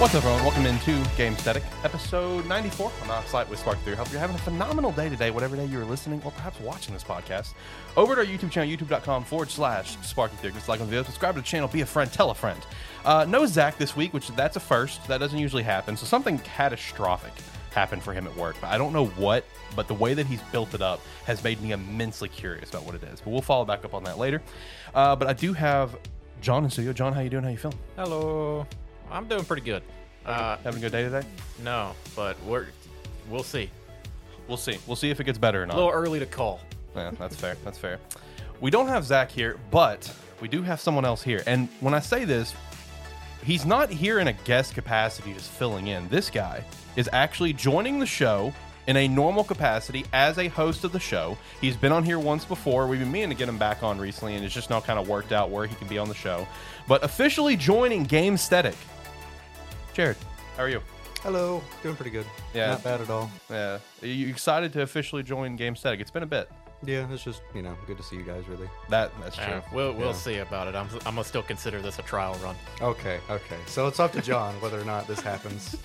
What's up, everyone? Welcome into Game Static, episode 94. I'm on site with Spark 3. Hope you're having a phenomenal day today, whatever day you're listening or perhaps watching this podcast. Over at our YouTube channel, youtube.com forward slash Sparky3. Just like on the video, subscribe to the channel, be a friend, tell a friend. Uh, no Zach this week, which that's a first. That doesn't usually happen. So something catastrophic happened for him at work. But I don't know what, but the way that he's built it up has made me immensely curious about what it is. But we'll follow back up on that later. Uh, but I do have John in studio. John, how you doing? How you feeling? Hello. I'm doing pretty good. Uh, Having a good day today? no, but we're we'll see. We'll see. We'll see if it gets better or not. A not. little early to call. Yeah, that's fair. That's fair. We don't have Zach here, but we do have someone else here. And when I say this, he's not here in a guest capacity just filling in. This guy is actually joining the show in a normal capacity as a host of the show. He's been on here once before. We've been meaning to get him back on recently, and it's just now kind of worked out where he can be on the show. But officially joining Game Static, Jared, how are you? Hello, doing pretty good. Yeah. not bad at all. Yeah, are you excited to officially join Game Static? It's been a bit. Yeah, it's just you know good to see you guys. Really. That that's true. Uh, we'll we'll Yeah. see about it. I'm I'm gonna still consider this a trial run. Okay, okay. So it's up to John whether or not this happens.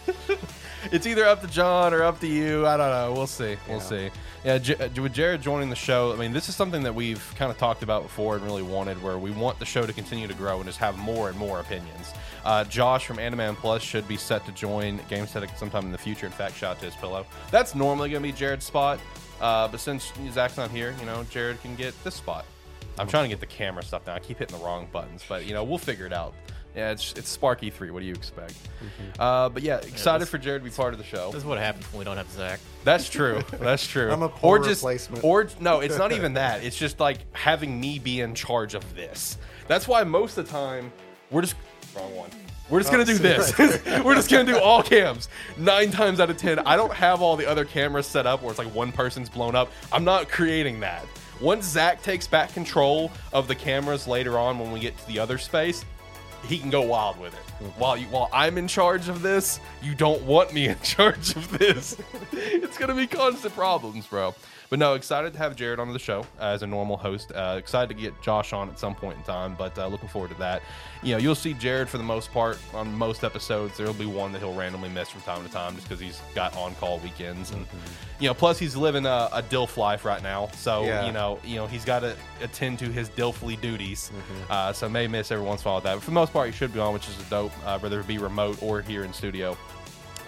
it's either up to John or up to you. I don't know. We'll see. We'll Yeah. see. Yeah, J- uh, with Jared joining the show, I mean, this is something that we've kind of talked about before and really wanted, where we want the show to continue to grow and just have more and more opinions. Uh, Josh from Animan Plus should be set to join GameStatic sometime in the future. In fact, shout out to his pillow. That's normally going to be Jared's spot, uh, but since Zach's not here, you know, Jared can get this spot. I'm trying to get the camera stuff now. I keep hitting the wrong buttons, but you know, we'll figure it out. Yeah, it's it's Sparky three. What do you expect? Uh, but yeah, excited this- for Jared to be part of the show. This is what happens when we don't have Zach. That's true. That's true. I'm a poor or just, replacement. Or no, it's not even that. It's just like having me be in charge of this. That's why most of the time we're just wrong one. We're just gonna Oh, do so- this. we're just gonna do all cams. Nine times out of ten, I don't have all the other cameras set up where it's like one person's blown up. I'm not creating that. Once Zach takes back control of the cameras later on when we get to the other space, he can go wild with it. While you, while I'm in charge of this, you don't want me in charge of this. it's gonna be constant problems, bro. But no, excited to have Jared on the show as a normal host. Uh, excited to get Josh on at some point in time, but uh, looking forward to that. You know, you'll see Jared for the most part on most episodes. There'll be one that he'll randomly miss from time to time just because he's got on-call weekends, and you know, plus he's living a, a DILF life right now. So Yeah. you know, you know, he's got to attend to his DILFly duties. Uh, so may miss every once in a while that. But for the most part, he should be on, which is a dope, uh, whether it be remote or here in studio.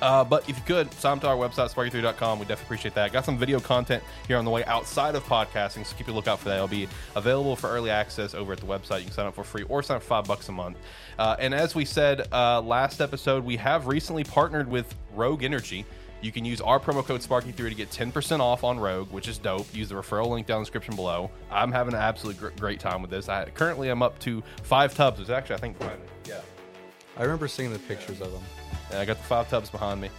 Uh, but if you could, sign up to our website, sparky3.com. We definitely appreciate that. Got some video content here on the way outside of podcasting, so keep a lookout for that. It'll be available for early access over at the website. You can sign up for free or sign up for five bucks a month. Uh, and as we said uh, last episode, we have recently partnered with Rogue Energy. You can use our promo code Sparky3 to get 10% off on Rogue, which is dope. Use the referral link down in the description below. I'm having an absolutely gr- great time with this. I currently am up to five tubs. It's actually, I think. I remember seeing the pictures of them. And I got the five tubs behind me.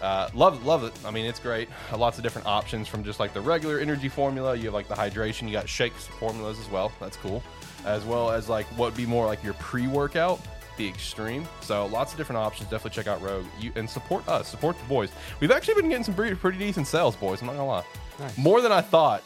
Uh, love, love it. I mean, it's great. Uh, lots of different options from just like the regular energy formula. You have like the hydration. You got shakes formulas as well. That's cool. As well as like what would be more like your pre-workout, the extreme. So lots of different options. Definitely check out Rogue. You and support us. Support the boys. We've actually been getting some pretty, pretty decent sales, boys. I'm not gonna lie. Nice. More than I thought.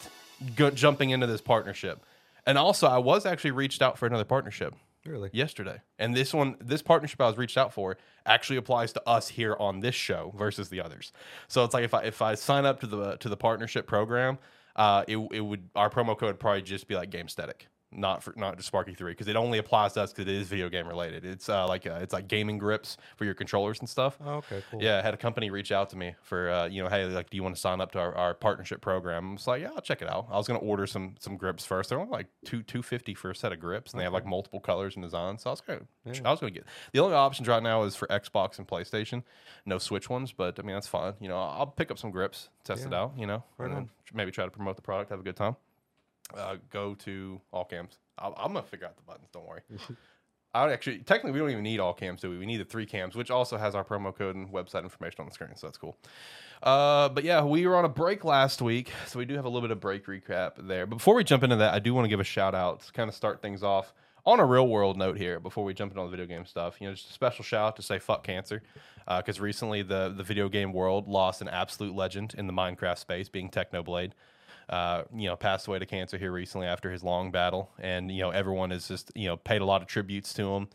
Go, jumping into this partnership, and also I was actually reached out for another partnership Really? yesterday. And this one, this partnership I was reached out for, actually applies to us here on this show versus the others. So it's like if I if I sign up to the to the partnership program, uh, it it would our promo code probably just be like Game Static. Not for not just Sparky three because it only applies to us because it is video game related. It's uh, like uh, it's like gaming grips for your controllers and stuff. Oh, okay, cool. Yeah, I had a company reach out to me for uh, you know, hey, like, do you want to sign up to our, our partnership program? I was like, yeah, I'll check it out. I was gonna order some some grips first. They're only like two two fifty for a set of grips, and they have like multiple colors and designs. So I was gonna I was gonna get the only options right now is for Xbox and PlayStation, no Switch ones. But I mean that's fine. You know, I'll pick up some grips, test it out. You know, Right and then maybe try to promote the product, have a good time. Uh, go to all cams. I'll, I'm gonna figure out the buttons. Don't worry. I would actually technically we don't even need all cams, do we? We need the three cams, which also has our promo code and website information on the screen, so that's cool. Uh, but yeah, we were on a break last week, so we do have a little bit of break recap there. But before we jump into that, I do want to give a shout out to kind of start things off on a real world note here before we jump into the video game stuff. You know, just a special shout out to say fuck cancer, because recently the the video game world lost an absolute legend in the Minecraft space, being Technoblade. Uh, you know, passed away to cancer here recently after his long battle, and you know, everyone has just you know paid a lot of tributes to him.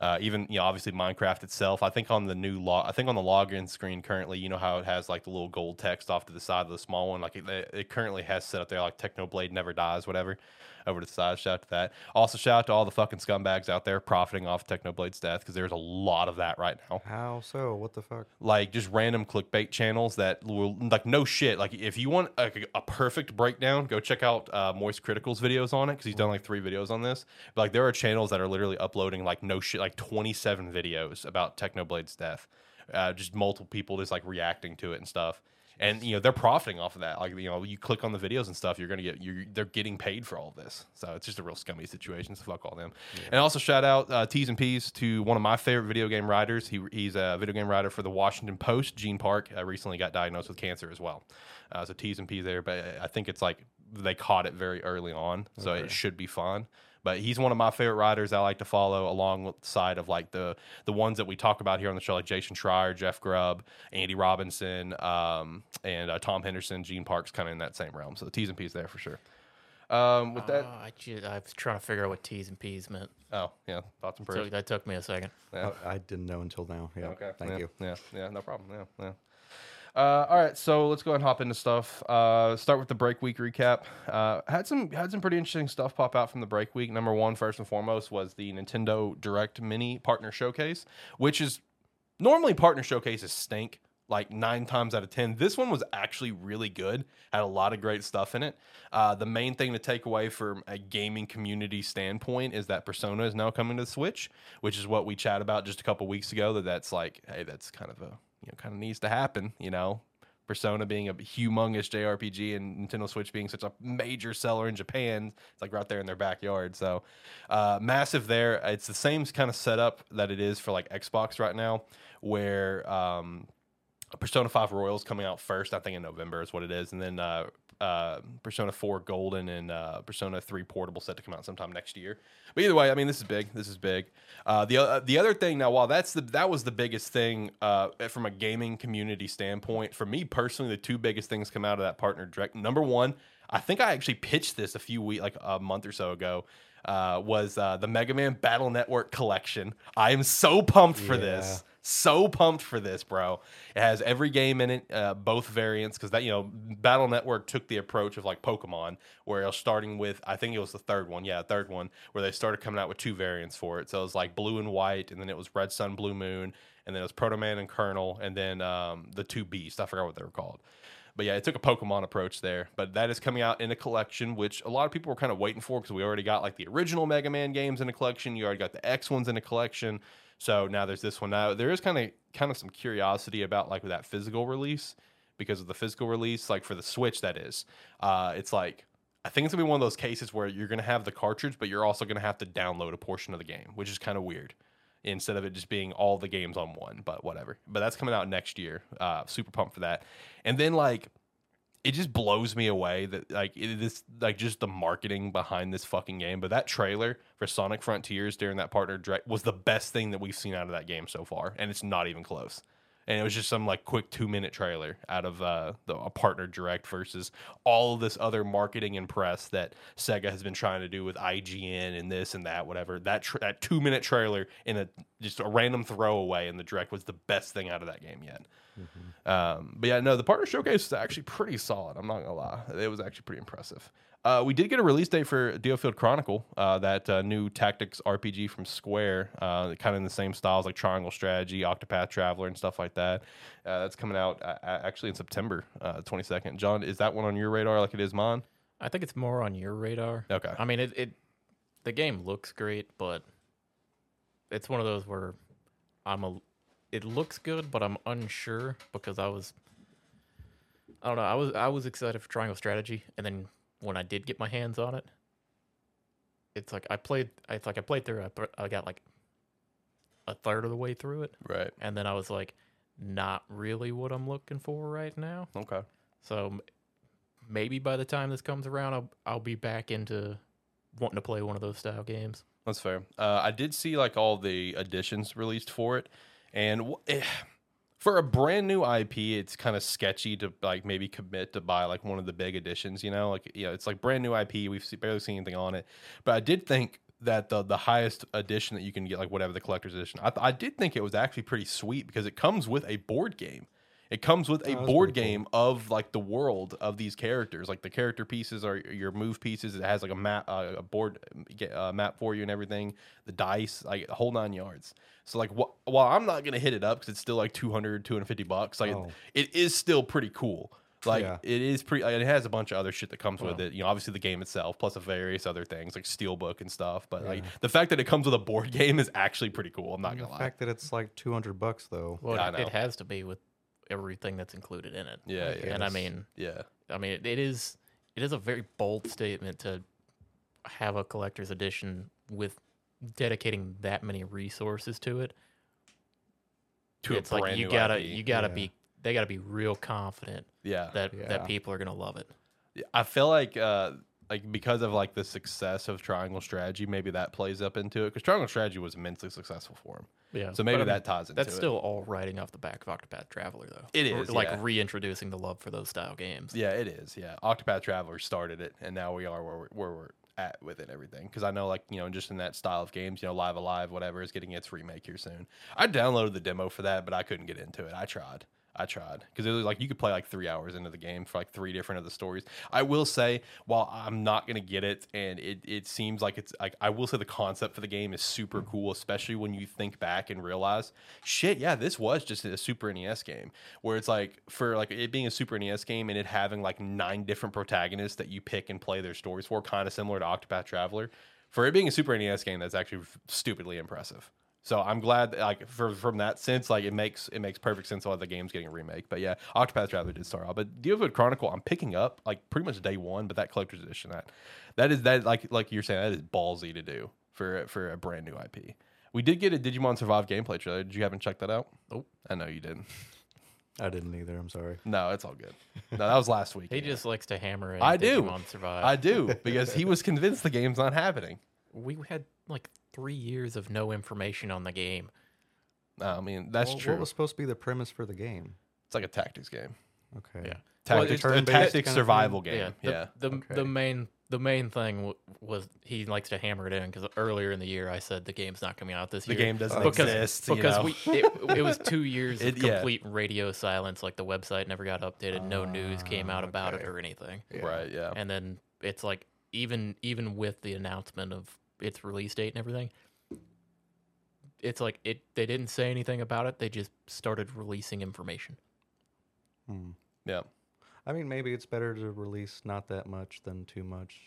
Uh, even you know, obviously Minecraft itself. I think on the new log, I think on the login screen currently, you know how it has like the little gold text off to the side of the small one. Like it, it currently has set up there like Technoblade never dies, whatever. Over to the side. Shout out to that. Also, shout out to all the fucking scumbags out there profiting off Technoblade's death because there's a lot of that right now How so? What the fuck? like just random clickbait channels that will like no shit like if you want a, a perfect breakdown go check out uh, moist critical's videos on it because he's done like three videos on this but like there are channels that are literally uploading like no shit like 27 videos about technoblade's death uh, just multiple people just like reacting to it and stuff. And you know they're profiting off of that. Like you know you click on the videos and stuff you're gonna get you're they're getting paid for all this. So it's just a real scummy situation so fuck all them. And also shout out uh, t's and p's to one of my favorite video game writers. He, he's a video game writer for the washington post gene park uh, recently got diagnosed with cancer as well. Uh, so t's and p's there but i think it's like they caught it very early on so it should be fun but he's one of my favorite writers I like to follow alongside of like the the ones that we talk about here on the show, like Jason Schreier, Jeff Grubb, Andy Robinson, um, and uh, Tom Henderson, Gene Parks, kind of in that same realm. So the T's and P's there for sure. Um, with that, Uh, I, ju- I was trying to figure out what T's and P's meant. oh yeah, thoughts and So prayers. that took me a second. Yeah. I, I didn't know until now. Yeah. Okay. Thank yeah, you. Yeah. Yeah. No problem. Yeah. Yeah. Uh, all right, so let's go ahead and hop into stuff. Uh, start with the break week recap. Uh, had some had some pretty interesting stuff pop out from the break week. Number one, first and foremost, was the Nintendo Direct Mini Partner Showcase, which is normally partner showcases stink like nine times out of ten. This one was actually really good. Had a lot of great stuff in it. Uh, the main thing to take away from a gaming community standpoint is that Persona is now coming to Switch, which is what we chat about just a couple weeks ago. That that's like, hey, that's kind of a you know kind of needs to happen. You know, Persona being a humongous JRPG and Nintendo Switch being such a major seller in Japan, it's like right there in their backyard. So, uh, massive there. It's the same kind of setup that it is for like Xbox right now, where um, Persona 5 Royals coming out first, I think in November is what it is. And then uh, uh, Persona 4 Golden and uh, Persona 3 Portable set to come out sometime next year. But either way, I mean, this is big. This is big. Uh, the uh, the other thing now, while that's the that was the biggest thing uh, from a gaming community standpoint, for me personally, the two biggest things come out of that partner direct. Number one, I think I actually pitched this a few weeks, like a month or so ago. Uh, was uh, the Mega Man Battle Network collection? I am so pumped for this so pumped for this, bro. It has every game in it, uh, both variants, because that you know, Battle Network took the approach of like Pokemon, where it was starting with I think it was the third one, yeah, third one, where they started coming out with two variants for it. So it was like Blue and White, and then it was Red Sun, Blue Moon, and then it was Proto Man and Colonel, and then um, the two Beasts. I forgot what they were called. But yeah, it took a Pokemon approach there. But that is coming out in a collection, which a lot of people were kind of waiting for because we already got like the original Mega Man games in a collection. You already got the X ones in a collection. So now there's this one. Now there is kind of kind of some curiosity about like that physical release because of the physical release, like for the Switch, that is. Uh, it's like I think it's gonna be one of those cases where you're gonna have the cartridge, but you're also gonna have to download a portion of the game, which is kind of weird. Instead of it just being all the games on one, but whatever. But that's coming out next year. Uh, super pumped for that. And then like it just blows me away that like this like just the marketing behind this fucking game. But that trailer for Sonic Frontiers during that partner direct was the best thing that we've seen out of that game so far, and it's not even close. And it was just some like quick two minute trailer out of uh, the a partner direct versus all of this other marketing and press that Sega has been trying to do with IGN and this and that whatever. That tra- that two minute trailer in a just a random throwaway in the direct was the best thing out of that game yet. Um, but yeah, no, the partner showcase is actually pretty solid. I'm not gonna lie, it was actually pretty impressive. Uh, we did get a release date for Diofield Chronicle, uh, that uh, new tactics RPG from Square, uh, kind of in the same styles like Triangle Strategy, Octopath Traveler, and stuff like that. Uh, that's coming out uh, actually in September uh, 22nd. John, is that one on your radar like it is mine? I think it's more on your radar. Okay. I mean, it, it the game looks great, but it's one of those where I'm a. It looks good, but I'm unsure because I was. I don't know. I was I was excited for Triangle Strategy, and then when I did get my hands on it, it's like I played. It's like I played through. I, I got like a third of the way through it, Right. and then I was like, not really what I'm looking for right now. Okay. So maybe by the time this comes around, I'll I'll be back into wanting to play one of those style games. That's fair. Uh, I did see like all the additions released for it, and w- for a brand new IP, it's kind of sketchy to like maybe commit to buy like one of the big editions, You know, like you know, it's like brand new IP. We've se- barely seen anything on it, but I did think that the the highest edition that you can get, like whatever the collector's edition, I, I did think it was actually pretty sweet because it comes with a board game. It comes with a Oh, board pretty cool. game of like the world of these characters. Like the character pieces are your move pieces. It has like a map, uh, a board uh, map for you and everything. The dice, like the whole nine yards. So like, wh- while I'm not gonna hit it up because it's still like 200, 250 bucks. Like Oh. it, it is still pretty cool. Like Yeah. it is pretty. It has a bunch of other shit that comes with it. You know, obviously the game itself, plus of various other things like Steelbook and stuff. But like the fact that it comes with a board game is actually pretty cool. I'm not the gonna lie. The fact that it's like 200 bucks though. Well, Yeah, it, it has to be with everything that's included in it. Yeah, yeah, and I mean, yeah. I mean, it, it is it is a very bold statement to have a collector's edition with dedicating that many resources to it. To it's a brand like you new gotta IP. you gotta Yeah. be they gotta be real confident yeah. that Yeah. that people are gonna love it. I feel like uh like because of like the success of Triangle Strategy, maybe that plays up into it because Triangle Strategy was immensely successful for him. Yeah. So maybe but I mean, that ties into that's it. still all riding off the back of Octopath Traveler though. It is like yeah. reintroducing the love for those style games. Yeah, it is. Yeah, Octopath Traveler started it, and now we are where we're, where we're at with it everything. Because I know, like you know, just in that style of games, you know, Live A Live, whatever, is getting its remake here soon. I downloaded the demo for that, but I couldn't get into it. I tried. I tried because it was like you could play like three hours into the game for like three different of the stories. I will say, while I'm not gonna get it, and it, it seems like it's like I will say the concept for the game is super cool, especially when you think back and realize, shit, yeah, this was just a Super NES game where it's like for like it being a Super NES game and it having like nine different protagonists that you pick and play their stories for, kind of similar to Octopath Traveler. For it being a Super NES game, that's actually stupidly impressive. So I'm glad, that, like, for, from that sense, like, it makes it makes perfect sense why the game's getting a remake. But yeah, Octopath Traveler did start off. But Diofield Chronicle, I'm picking up like pretty much day one. But that collector's edition, that that is that like like you're saying, that is ballsy to do for for a brand new IP. We did get a Digimon Survive gameplay trailer. Did you haven't checked that out? Nope. I know you didn't. I didn't either. I'm sorry. No, it's all good. No, that was last week. He just likes to hammer in I do. Survive. I do because he was convinced the game's not happening. we had like three years of no information on the game. I mean, that's Well, true. What was supposed to be the premise for the game? it's like a tactics game, Okay. Yeah. Tactics, Well, it's a turn-based tactics kind of survival thing? game. the, Yeah, The Okay. the main the main thing w- was he likes to hammer it in because earlier in the year I said the game's not coming out this year. the year. game doesn't because exist. you because know? we it, it was two years of It- yeah. complete radio silence. Like the website never got updated. no news came out Ah, about it okay. or anything. Yeah. right, yeah, And then it's like even even with the announcement of its release date and everything, it's like it they didn't say anything about it. They just started releasing information. Hmm. yeah. I mean, maybe it's better to release not that much than too much.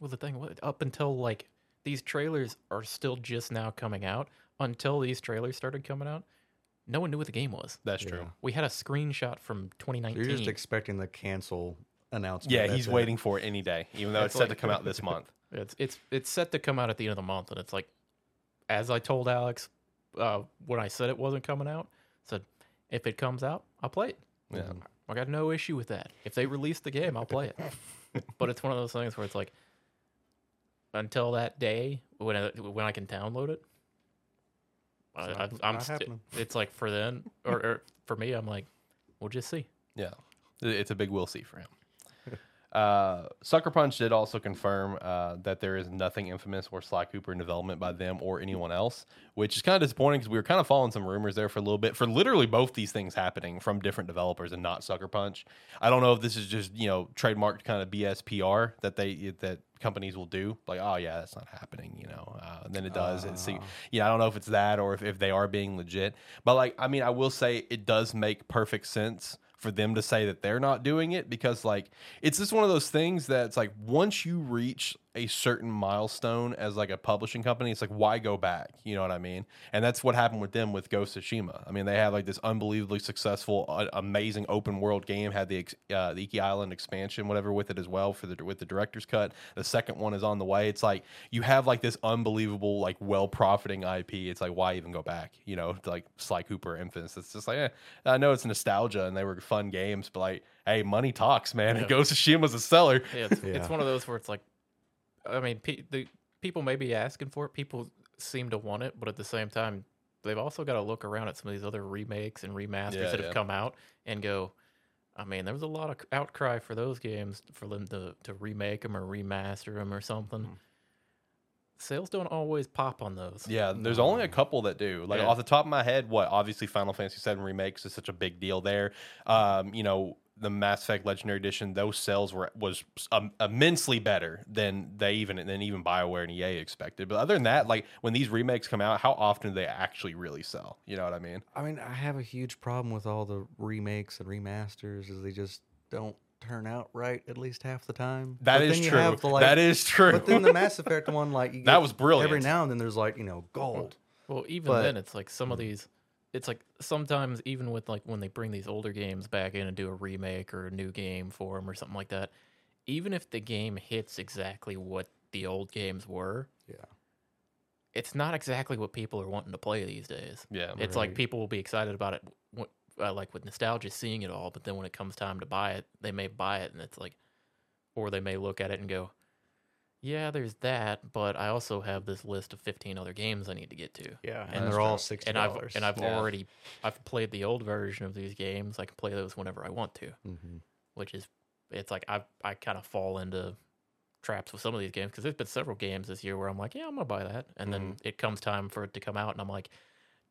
Well, the thing was, up until like these trailers are still just now coming out. Until these trailers started coming out, no one knew what the game was. That's true. Yeah. We had a screenshot from So 2019. you're just expecting the cancel announcement. Yeah, he's it. waiting for it any day, even though It's it's set like- to come out this month. It's it's it's set to come out at the end of the month, and it's like, as I told Alex uh, when I said it wasn't coming out, I said if it comes out, I'll play it. Yeah, I got no issue with that. If they release the game, I'll play it. but it's one of those things where it's like, until that day when I, when I can download it, I, It's I, not- I'm. not it's like for then or, or for me, I'm like, we'll just see. yeah. It's a big we'll see for him. Uh, Sucker Punch did also confirm uh, that there is nothing infamous or Sly Cooper in development by them or anyone else, which is kind of disappointing because we were kind of following some rumors there for a little bit for literally both these things happening from different developers and not Sucker Punch. I don't know if this is just you know trademarked kind of BS PR that they that companies will do, like oh yeah that's not happening, you know, uh, and then it does. It's Ah. yeah, I don't know if it's that or if, if they are being legit. But like, I mean, I will say it does make perfect sense for them to say that they're not doing it because like it's just one of those things that's like once you reach a certain milestone as like a publishing company, it's like why go back? You know what I mean? And that's what happened with them with Ghost of Tsushima. I mean, they have like this unbelievably successful, uh, amazing open world game. Had the ex- uh, the Iki Island expansion, whatever, with it as well for the with the director's cut. The second one is on the way. It's like you have like this unbelievable, like well profiting IP. It's like why even go back? You know, to, like Sly Cooper, Infamous. It's just like eh, I know it's nostalgia and they were fun games, but like hey, money talks, man. Yeah. And Ghost of Tsushima's a seller. Yeah, it's, Yeah. it's one of those where it's like, I mean, pe- the people may be asking for it. People seem to want it, but at the same time, they've also got to look around at some of these other remakes and remasters Yeah, that yeah. have come out and go. I mean, there was a lot of outcry for those games for them to, to remake them or remaster them or something. Mhm. sales don't always pop on those. Yeah, there's only a couple that do. Like Yeah. off the top of my head, what obviously Final Fantasy VII remakes is such a big deal there. Um, you know, the Mass Effect Legendary Edition, those sales were was um, immensely better than they even than even Bioware and EA expected. But other than that, like when these remakes come out, how often do they actually really sell? You know what I mean? I mean, I have a huge problem with all the remakes and remasters, is they just don't turn out right at least half the time. That But is true. have the, like- that is true. But then the Mass Effect one, like you That was brilliant. Every now and then, there's like you know gold. Well, even But- then, it's like some of these. It's like sometimes even with like when they bring these older games back in and do a remake or a new game for them or something like that. Even if the game hits exactly what the old games were, Yeah. it's not exactly what people are wanting to play these days. yeah, It's like people will be excited about it, uh, like with nostalgia, seeing it all. But then when it comes time to buy it, they may buy it, and it's like, or they may look at it and go, "Yeah, there's that, but I also have this list of 15 other games I need to get to." Yeah, and they're all true. sixty and I've dollars. and I've Yeah. already I've played the old version of these games. I can play those whenever I want to, hmm which is it's like I I kind of fall into traps with some of these games because there's been several games this year where I'm like, yeah, I'm gonna buy that, and then Mm-hmm. it comes time for it to come out, and I'm like,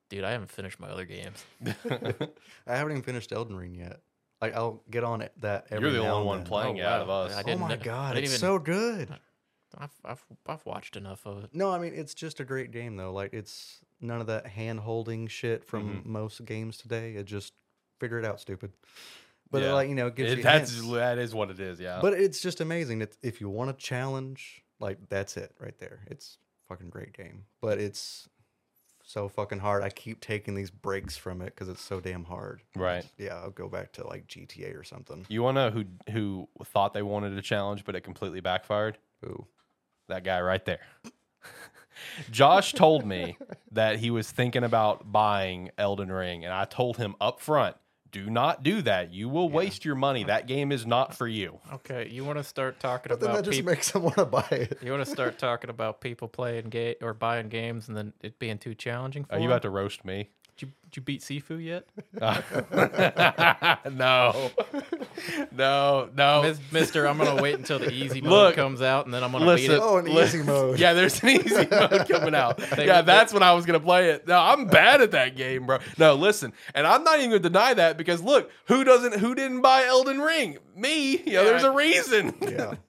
dude, I haven't finished my other games. I haven't even finished Elden Ring yet. Like I'll get on it that every You're the now only and one then. playing Oh, it out of us. I Oh didn't my kn- I god, didn't it's even- so good. I've, I've I've watched enough of it. No, I mean it's just a great game though. Like it's none of that hand holding shit from Mm-hmm. most games today. It just figure it out, stupid. But Yeah. like you know, it gives It- you that's hints. that is what it is. Yeah, But it's just amazing. It's, if you want a challenge, like that's it right there. It's fucking great game. But it's so fucking hard. I keep taking these breaks from it because it's so damn hard. right. Yeah, I'll go back to like GTA or something. You want to know who who thought they wanted a challenge, but it completely backfired? Ooh. That guy right there. Josh told me that he was thinking about buying Elden Ring, and I told him up front, do not do that. You will waste your money. That game is not for you. Okay, you want to start talking But then about that just people? makes them want to buy it. You want to start talking about people playing game or buying games and then it being too challenging for Are you 'em? about to roast me? Did you, did you beat Sifu yet? no, no, no. Mis- Mister, I'm gonna wait until the easy mode Look, comes out and then I'm gonna listen. beat it. Oh, an Li- easy mode. Yeah, there's an easy mode coming out. They yeah, would- that's when I was gonna play it. No, I'm bad at that game, bro. No, listen, and I'm not even gonna deny that because look, who doesn't, who didn't buy Elden Ring? Me. You know, Yeah, there's I- a reason. Yeah.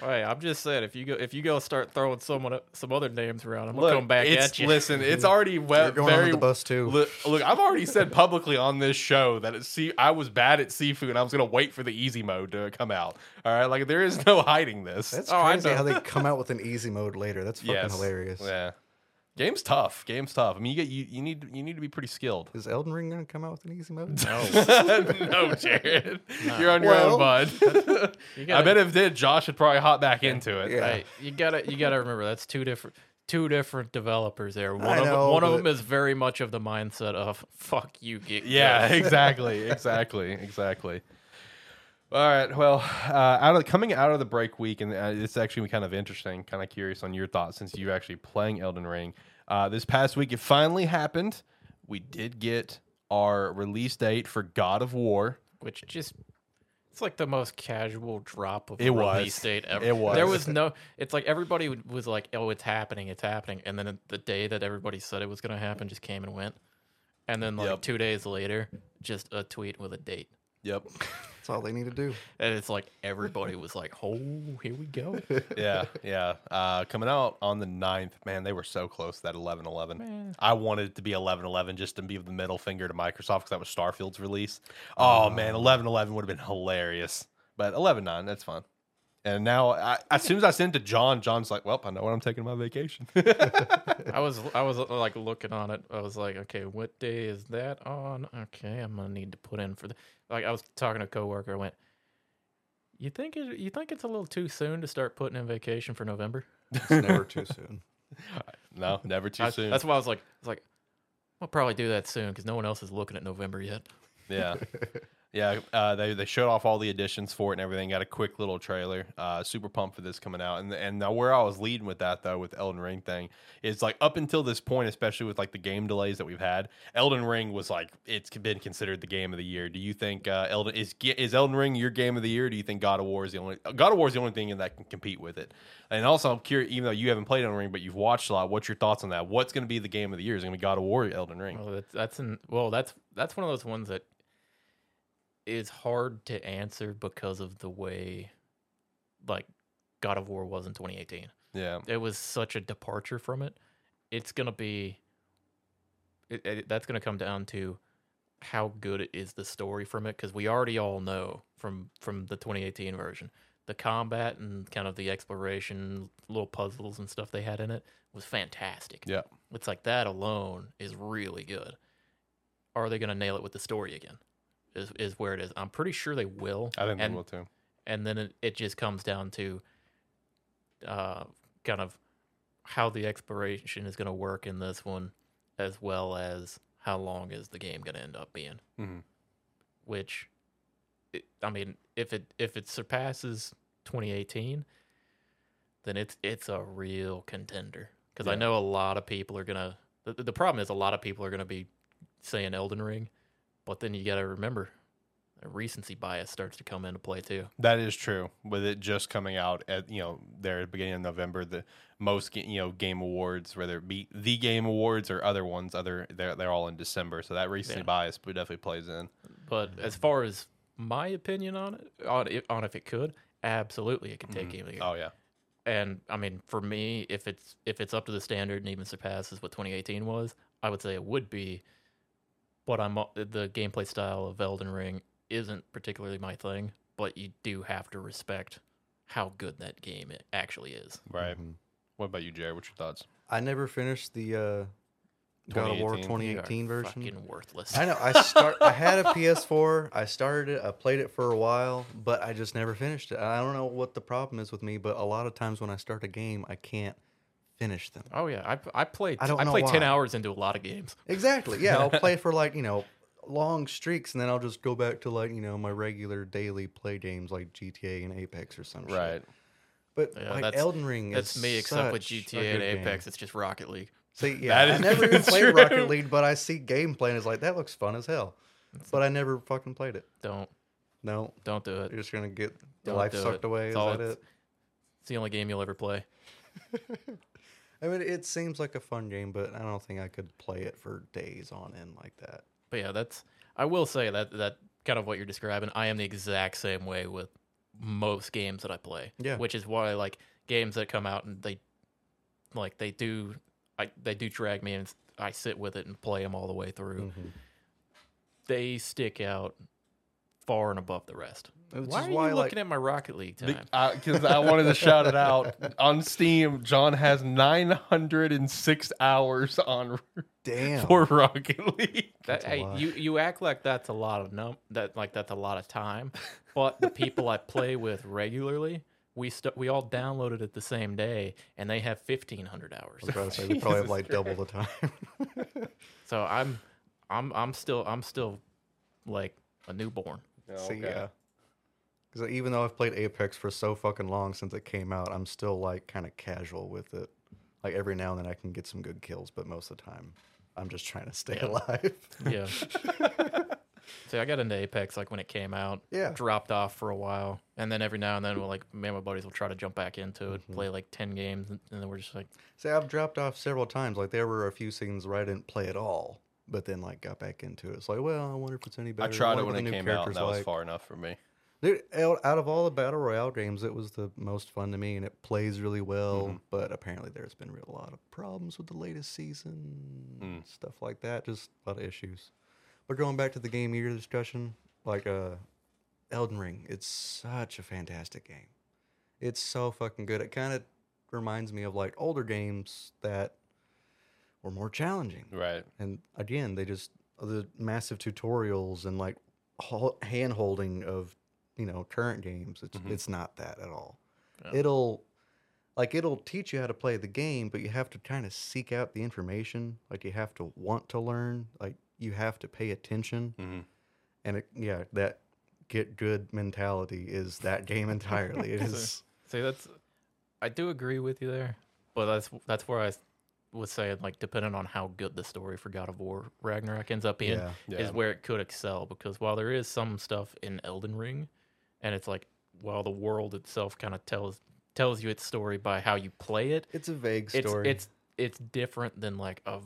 Hey, I'm just saying, if you go if you go start throwing someone some other names around, I'm gonna come back it's, at you. listen, it's already well, You're going very under the bus too. Look, look, I've already said publicly on this show that it's, see, I was bad at Sifu and I was gonna wait for the easy mode to come out. All right, like there is no hiding this. That's Oh, crazy how they come out with an easy mode later. That's fucking Yes. hilarious. Yeah, game's tough. Game's tough. I mean, you get you, you need you need to be pretty skilled. Is Elden Ring gonna come out with an easy mode? no, no, Jared, you're on your Well- own, bud. you I gotta, bet if it did, Josh would probably hop back into it. Yeah. hey, you gotta you gotta remember that's two different two different developers there. One I of know, them, one of but- them is very much of the mindset of fuck you, get Yeah, good." exactly, exactly, exactly. All right. Well, uh, out of coming out of the break week, and uh, it's actually kind of interesting. Kind of curious on your thoughts since you're actually playing Elden Ring. Uh, this past week, it finally happened. We did get our release date for God of War. which just it's like the most casual drop of It was. release date ever. It was. There was no. It's like everybody was like, "Oh, it's happening, it's happening," and then the day that everybody said it was going to happen just came and went, and then like Yep. two days later, just a tweet with a date, Yep. That's all they need to do. and it's like everybody was like, "Oh, here we go." yeah, yeah. Uh, coming out on the 9th, man, they were so close to that 11 11. Man. I wanted it to be 11 11 just to be the middle finger to Microsoft because that was Starfield's release. Oh, man, 11 11 would have been hilarious. But 11 9, that's fine. And now, I, as soon as I sent it to John, John's like, well, I know when I'm taking my vacation. I was I was uh, like looking on it. I was like, okay, what day is that on? Okay, I'm gonna need to put in for the. Like I was talking to a coworker. I went, you think it, you think it's a little too soon to start putting in vacation for November? It's never too soon. no, never too I- soon. That's why I was like, I was like, I'll probably do that soon because no one else is looking at November yet. Yeah. Yeah, uh, they they showed off all the additions for it and everything. Got a quick little trailer. Uh, super pumped for this coming out. And and now where I was leading with that though, with Elden Ring thing, is like up until this point, especially with like the game delays that we've had, Elden Ring was like it's been considered the game of the year. Do you think uh, Elden is is Elden Ring your game of the year? Do you think God of War is the only God of War is the only thing that can compete with it? And also, I'm curious, even though you haven't played Elden Ring, but you've watched a lot, what's your thoughts on that? What's going to be the game of the year? Is it going to be God of War, or Elden Ring? Well, that's that's an, well, that's that's one of those ones that is hard to answer because of the way, like, God of War was in 2018. Yeah, It was such a departure from it. It's gonna be. It, it, that's gonna come down to how good is the story from it because we already all know from from the 2018 version the combat and kind of the exploration little puzzles and stuff they had in it was fantastic yeah. it's like that alone is really good. Are they going to nail it with the story again? Is is where it is. I'm pretty sure they will. I think and, they will too. And then it, it just comes down to uh, kind of how the exploration is going to work in this one, as well as how long is the game going to end up being. Mhm. Which, it, I mean, if it if it surpasses 2018, then it's it's a real contender. Because I know a lot of people are gonna. The, the problem is a lot of people are gonna be saying Elden Ring, but then you got to remember, a recency bias starts to come into play too. That is true. With it just coming out at you know there at the beginning of November, the most you know game awards, whether it be the game awards or other ones, other they're they're all in December. So that recency Yeah. bias definitely plays in. But as far as my opinion on it, on, it, on if it could, absolutely, it could take mm-hmm. game of the year. Oh yeah, And I mean, for me, if it's if it's up to the standard and even surpasses what 2018 was, I would say it would be. But I'm the gameplay style of Elden Ring isn't particularly my thing, but you do have to respect how good that game it actually is. right. Mhm. What about you, Jared? What's your thoughts? I never finished the uh, God of War 2018. 2018 version. fucking worthless. I know. I start. I had a PS4. I started it. I played it for a while, but I just never finished it. I don't know what the problem is with me, but a lot of times when I start a game, I can't finish them. Oh yeah, I I played I don't I know played 10 hours into a lot of games. Exactly. Yeah, I'll play for like you know long streaks, and then I'll just go back to like you know my regular daily play games like GTA and Apex or some shit. Right. But Yeah, like that's- Elden Ring That's me except with GTA and good game. Apex, it's just Rocket League. See, yeah, That I never even played true. Rocket League, but I see gameplay and it's like that looks fun as hell. But I never fucking played it. Don't No, don't do it. you're just gonna get the life sucked it. away. It's Is that it? It's the only game you'll ever play. I mean, it seems like a fun game, but I don't think I could play it for days on end like that. But yeah, that's I will say that that kind of what you're describing. I am the exact same way with most games that I play. Yeah. Which is why like games that come out and they like they do I they do drag me and I sit with it and play them all the way through. Mhm. They stick out far and above the rest. Which why is are why, you like, looking at my Rocket League time? Uh, because I wanted to shout it out on Steam. John has 906 hours on damn. for Rocket League. That, hey, lot. you you act like that's a lot of num that like that's a lot of time, but the people I play with regularly, we st- we all downloaded it the same day, and they have fifteen hundred hours. I was about to say we probably have Jesus like double the time. So I'm I'm I'm still I'm still like a newborn. Oh, See, yeah. Because even though I've played Apex for so fucking long since it came out, I'm still like kind of casual with it. Like every now and then I can get some good kills, but most of the time I'm just trying to stay Yeah. alive. Yeah. See, I got into Apex like when it came out. Yeah. Dropped off for a while, and then every now and then, we'll, like me and my buddies will try to jump back into it, mm-hmm. play like ten games, and, and then we're just like, See, I've dropped off several times. Like there were a few seasons where I didn't play at all, but then like got back into it. It's like, well, I wonder if it's any better. I tried wonder it when it came out. character's and That was like. far enough for me. Dude, out out of all the battle royale games, it was the most fun to me, and it plays really well. Mm-hmm. But apparently, there's been a lot of problems with the latest season, Mm. stuff like that. Just a lot of issues. But going back to the game year discussion, like uh, Elden Ring, it's such a fantastic game. It's so fucking good. It kind of reminds me of like older games that were more challenging. Right. And again, they just the massive tutorials and like hand holding of you know current games. It's Mhm. it's not that at all. Yeah. It'll like it'll teach you how to play the game, but you have to kind of seek out the information. Like you have to want to learn. Like you have to pay attention. hmm and it, yeah, that get good mentality is that game entirely. It is. See, that's I do agree with you there, but that's that's where I was saying like depending on how good the story for God of War Ragnarok ends up being Yeah. Yeah. is where it could excel because while there is some stuff in Elden Ring, and it's like while the world itself kind of tells tells you its story by how you play it, It's a vague story. it's it's different than like a.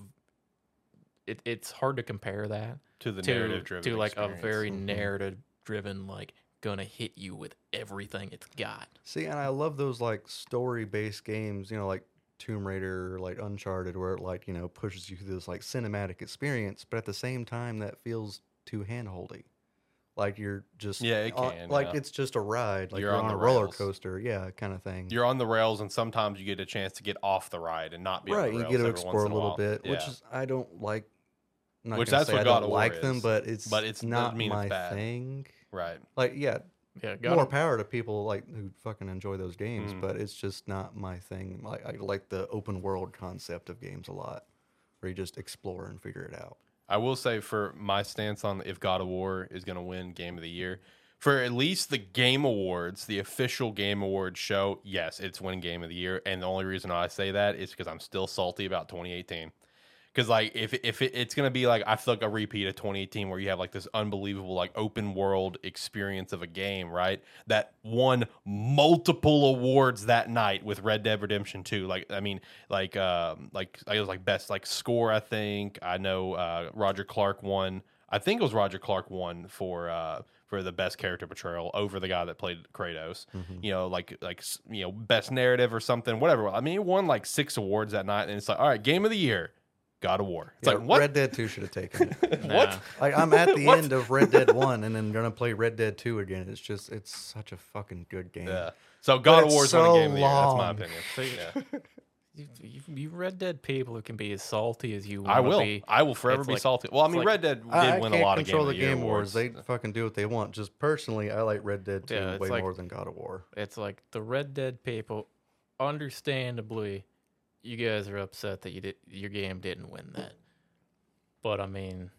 It, it's hard to compare that to the to narrative driven to like a very Mhm. narrative driven like gonna hit you with everything it's got. See, and I love those like story based games, you know, like Tomb Raider or like Uncharted, where it like, you know, pushes you through this like cinematic experience, but at the same time that feels too handholdy. Like you're just Yeah, it on- like yeah. it's just a ride, like You're you're, on on, the a roller rails. coaster, yeah, kind of thing. You're on the rails, and sometimes you get a chance to get off the ride and not be right, on the you get to explore a little while. bit, which is I don't like. I'm not Which that's say what I God don't of War like them, but it's but it's- doesn't not mean it's my bad. thing. right. Like, yeah, Yeah, more of- power to people like who fucking enjoy those games, Mm. but it's just not my thing. Like I like the open world concept of games a lot, where you just explore and figure it out. I will say for my stance on if God of War is going to win Game of the Year, for at least the Game Awards, the official Game Awards show, yes, it's winning Game of the Year. And the only reason I say that is because I'm still salty about 2018. Because like if if it, it's gonna be like I feel like a repeat of 2018 where you have like this unbelievable like open world experience of a game, right? That won multiple awards that night with Red Dead Redemption 2. Like I mean, like um like I was like best like score. I think I know uh, Roger Clark won. I think it was Roger Clark won for uh for the best character portrayal over the guy that played Kratos. You know, like like you know best narrative or something, whatever. I mean, he won like six awards that night, and it's like all right, game of the year, God of War. It's Yeah, like what? Red Dead Two should have taken it. Nah. what? like I'm at the end of Red Dead One, and then gonna play Red Dead Two again. It's just it's such a fucking good game. Yeah. So God of it's War is so winning game of the year. That's my opinion. See, Yeah. you, you, you Red Dead people who can be as salty as you I want to will. be. I will forever It's be like- salty. Well, I mean, like- Red Dead did I, I win can't a lot of control game the of the game awards. wars. They fucking do what they want. Just personally, I like Red Dead Two Yeah, way like- more than God of War. It's like the Red Dead people, understandably, you guys are upset that you did your game didn't win that. But I mean,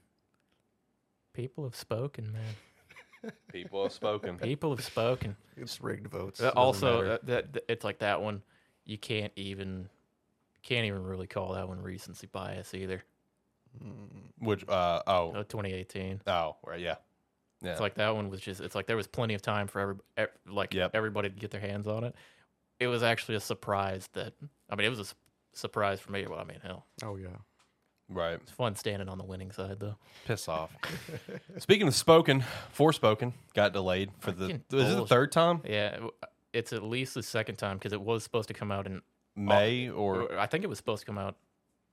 people have spoken, man. People have spoken. People have spoken. It's rigged votes. Also, matter. uh, that, that it's like that one. You can't even can't even really call that one recency bias either. Which uh oh Uh, 2018. oh right yeah yeah It's like that one was just. It's like there was plenty of time for every, ev- like Yep. everybody to get their hands on it. It was actually a surprise that. I mean, it was a s- surprise for me. But I mean, hell, oh yeah. right. it's fun standing on the winning side though. Piss off. Speaking of spoken, Forspoken got delayed for the. Fucking Is it the bullshit. third time? Yeah, w- it's at least the second time because it was supposed to come out in. May or or I think it was supposed to come out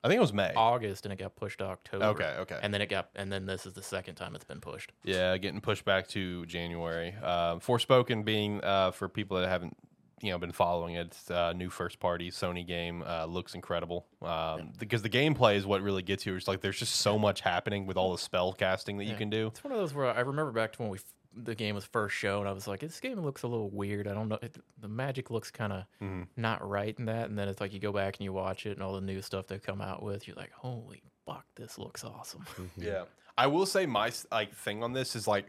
I think it was May. August and it got pushed to October. Okay, okay. And then it got, and then this is the second time it's been pushed. Yeah, getting pushed back to January. Uh, Forspoken being uh, for people that haven't you know been following it, it's a new first party Sony game. Uh, looks incredible um, because the gameplay is what really gets you. It's like there's just so much happening with all the spell casting that you can do. It's one of those where I remember back to when we f- the game was first shown. I was like, this game looks a little weird. I don't know. It, the magic looks kind of Mhm. not right in that. And then it's like you go back and you watch it and all the new stuff they come out with. You're like, holy fuck, this looks awesome. Yeah. I will say my like thing on this is like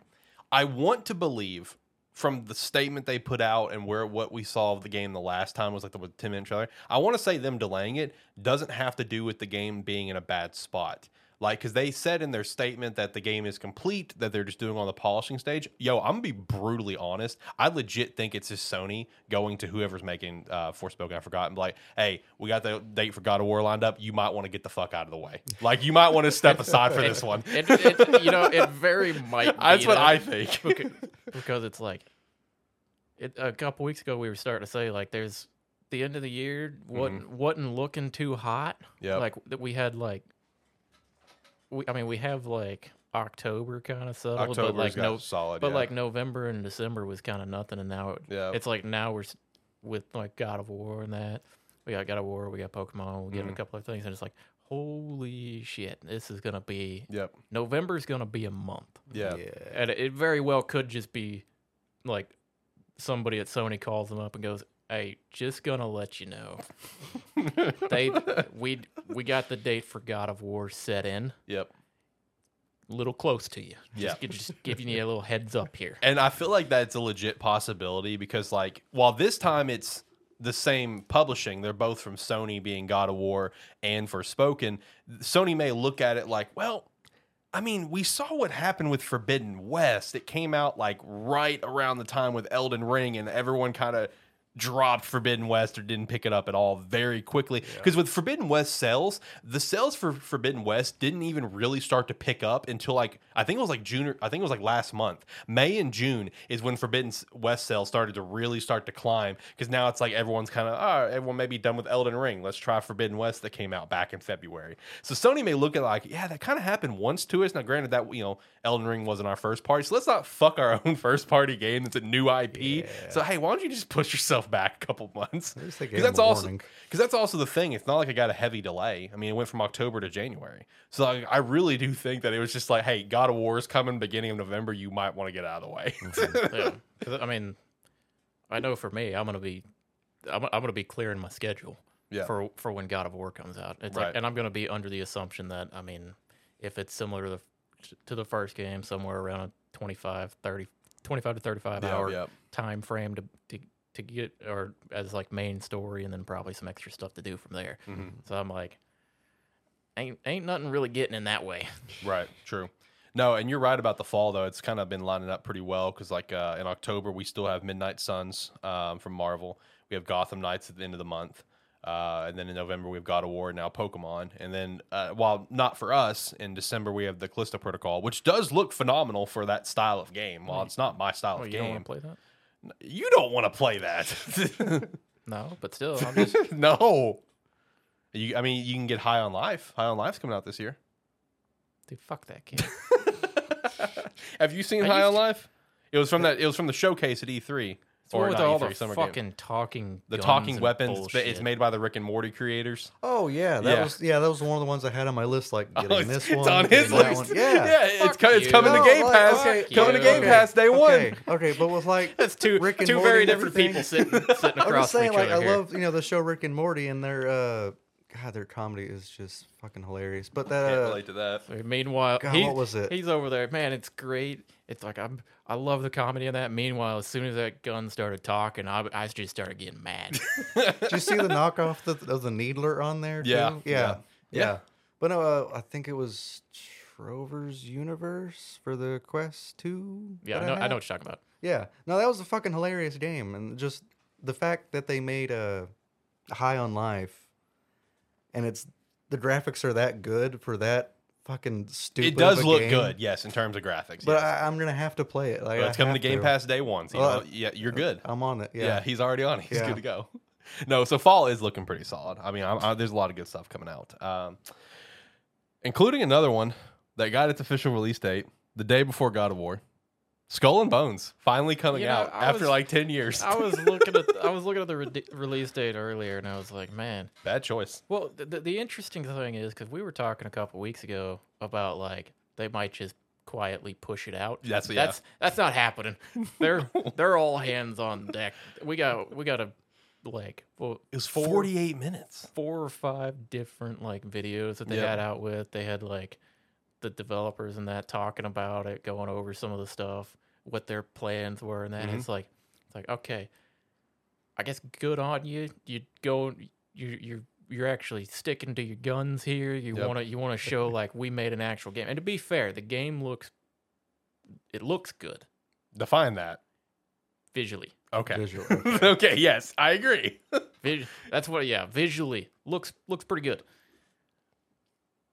I want to believe from the statement they put out and where what we saw of the game the last time was like the 10 minute trailer. I want to say them delaying it doesn't have to do with the game being in a bad spot. Like, because they said in their statement that the game is complete, that they're just doing on the polishing stage. Yo, I'm gonna be brutally honest. I legit think it's just Sony going to whoever's making uh, Forspoken. I forgot and be like, hey, we got the date for God of War lined up. You might want to get the fuck out of the way. Like, you might want to step aside for this one. It, it, you know, it very might. That's what that I think. because, because it's like, it a couple weeks ago we were starting to say like, there's the end of the year wasn't wasn't looking too hot. Mm-hmm. Like that we had like, we I mean we have like October kind of settled, October's but like got no, solid, but yeah. like November and December was kind of nothing, and now it, Yeah. it's like now we're with like God of War and that. We got God of War, we got Pokemon, we got Mm. a couple of things, and it's like, holy shit, this is gonna be Yep. November's gonna be a month, Yeah. and it very well could just be like somebody at Sony calls them up and goes, "Hey, just gonna let you know, they we we got the date for God of War set in. Yep. a little close to you. Yeah. Just, gi- just giving you a little heads up here. And I feel like that's a legit possibility because, like, while this time it's the same publishing, they're both from Sony, being God of War and Forspoken. Sony may look at it like, well, I mean, we saw what happened with Forbidden West. It came out like right around the time with Elden Ring, and everyone kind of dropped Forbidden West or didn't pick it up at all very quickly. Because with Forbidden West sales, the sales for Forbidden West didn't even really start to pick up until like I think it was like June. Or, I think it was like last month. May and June is when Forbidden West sales started to really start to climb. Because now it's like everyone's kind of oh, everyone may be done with Elden Ring. Let's try Forbidden West that came out back in February. So Sony may look at like yeah, that kind of happened once to us. Now, granted that you know Elden Ring wasn't our first party, so let's not fuck our own first party game that's a new IP. So hey, why don't you just push yourself back a couple months? least they gave Because that's also because that's also the thing. It's not like I got a heavy delay. I mean, it went from October to January. So like, I really do think that it was just like, hey, God of War is coming beginning of November. You might want to get out of the way. yeah. 'Cause, I mean, I know for me, I'm gonna be, I'm, I'm gonna be clearing my schedule Yeah. for for when God of War comes out. It's Right. like, and I'm gonna be under the assumption that I mean, if it's similar to the to the first game, somewhere around a 25, 30, 25 to 35 Yeah, hour yeah. time frame to to to get or as like main story, and then probably some extra stuff to do from there. Mm-hmm. So I'm like, ain't ain't nothing really getting in that way. Right. True. No, and you're right about the fall though. It's kind of been lining up pretty well because like uh, in October we still have Midnight Suns um, from Marvel. We have Gotham Knights at the end of the month. Uh, and then in November we have God of War now Pokemon, and then uh, while not for us in December we have the Callisto Protocol, which does look phenomenal for that style of game. While it's not my style Oh, of game, want to play that? You don't want to play that. No, but still, I'm just no. You, I mean, you can get High on Life. High on Life's coming out this year. dude, fuck that game. Have you seen I High on Life? It was from that. It was from the showcase at E3. It's one with not all E3, the Summer Game. fucking talking, the guns talking and weapons. It's, bullshit. it's made by the Rick and Morty creators. Oh yeah, that Yeah. was yeah, that was one of the ones I had on my list. Like getting Oh, it's, this it's one, on his list. one. Yeah, Yeah, it's, co- it's you. coming to No, Game like, Pass. okay, coming to. Game okay, Pass day one. Okay, okay, but with like That's two Rick and two Morty very different people sitting sitting across I'm just saying, from each like, I here. love you know the show Rick and Morty and their uh, God, their comedy is just fucking hilarious. But that Can't uh, relate to that. So Meanwhile, God, he- what was it? He's over there, man. It's great. It's like I'm. I love the comedy of that. Meanwhile, as soon as that gun started talking, I, I just started getting mad. did you see the knockoff the, of the Needler on there? Yeah, too? yeah. yeah, Yeah. But no, uh, I think it was Trover's Universe for the Quest Two. Yeah, that I know. I had. know what you're talking about. Yeah, no, that was a fucking hilarious game, and just the fact that they made a High on Life, and it's the graphics are that good for that fucking stupid. It does look game. good, yes, in terms of graphics. But yes. I, I'm gonna have to play it. Like I it's coming to Game Pass day one. So you Well, know, yeah, you're good. I'm on it. Yeah. Yeah, he's already on. it. He's Yeah. good to go. No, so fall is looking pretty solid. I mean, I, I, there's a lot of good stuff coming out, um, including another one that got its official release date the day before God of War. Skull and Bones finally coming You know, out I after was- like ten years. I was looking at I was looking at the re- release date earlier, and I was like, man. Bad choice. Well, the, the, the interesting thing is because we were talking a couple weeks ago about like they might just quietly push it out. That's- yeah. that's that's not happening. They're they're all hands on deck. We got we got a like well, It was four- 48 minutes. four or five different like videos that they Yep. had out with. They had like the developers and that talking about it, going over some of the stuff, what their plans were, and then Mhm. it's like it's like okay, I guess good on you. You go you you you're actually sticking to your guns here. You Yep. want to you want to show like we made an actual game. And to be fair, the game looks it looks good Define that. visually. Okay. Visual, okay. Yes, I agree. Vis- that's what yeah, visually looks looks pretty good.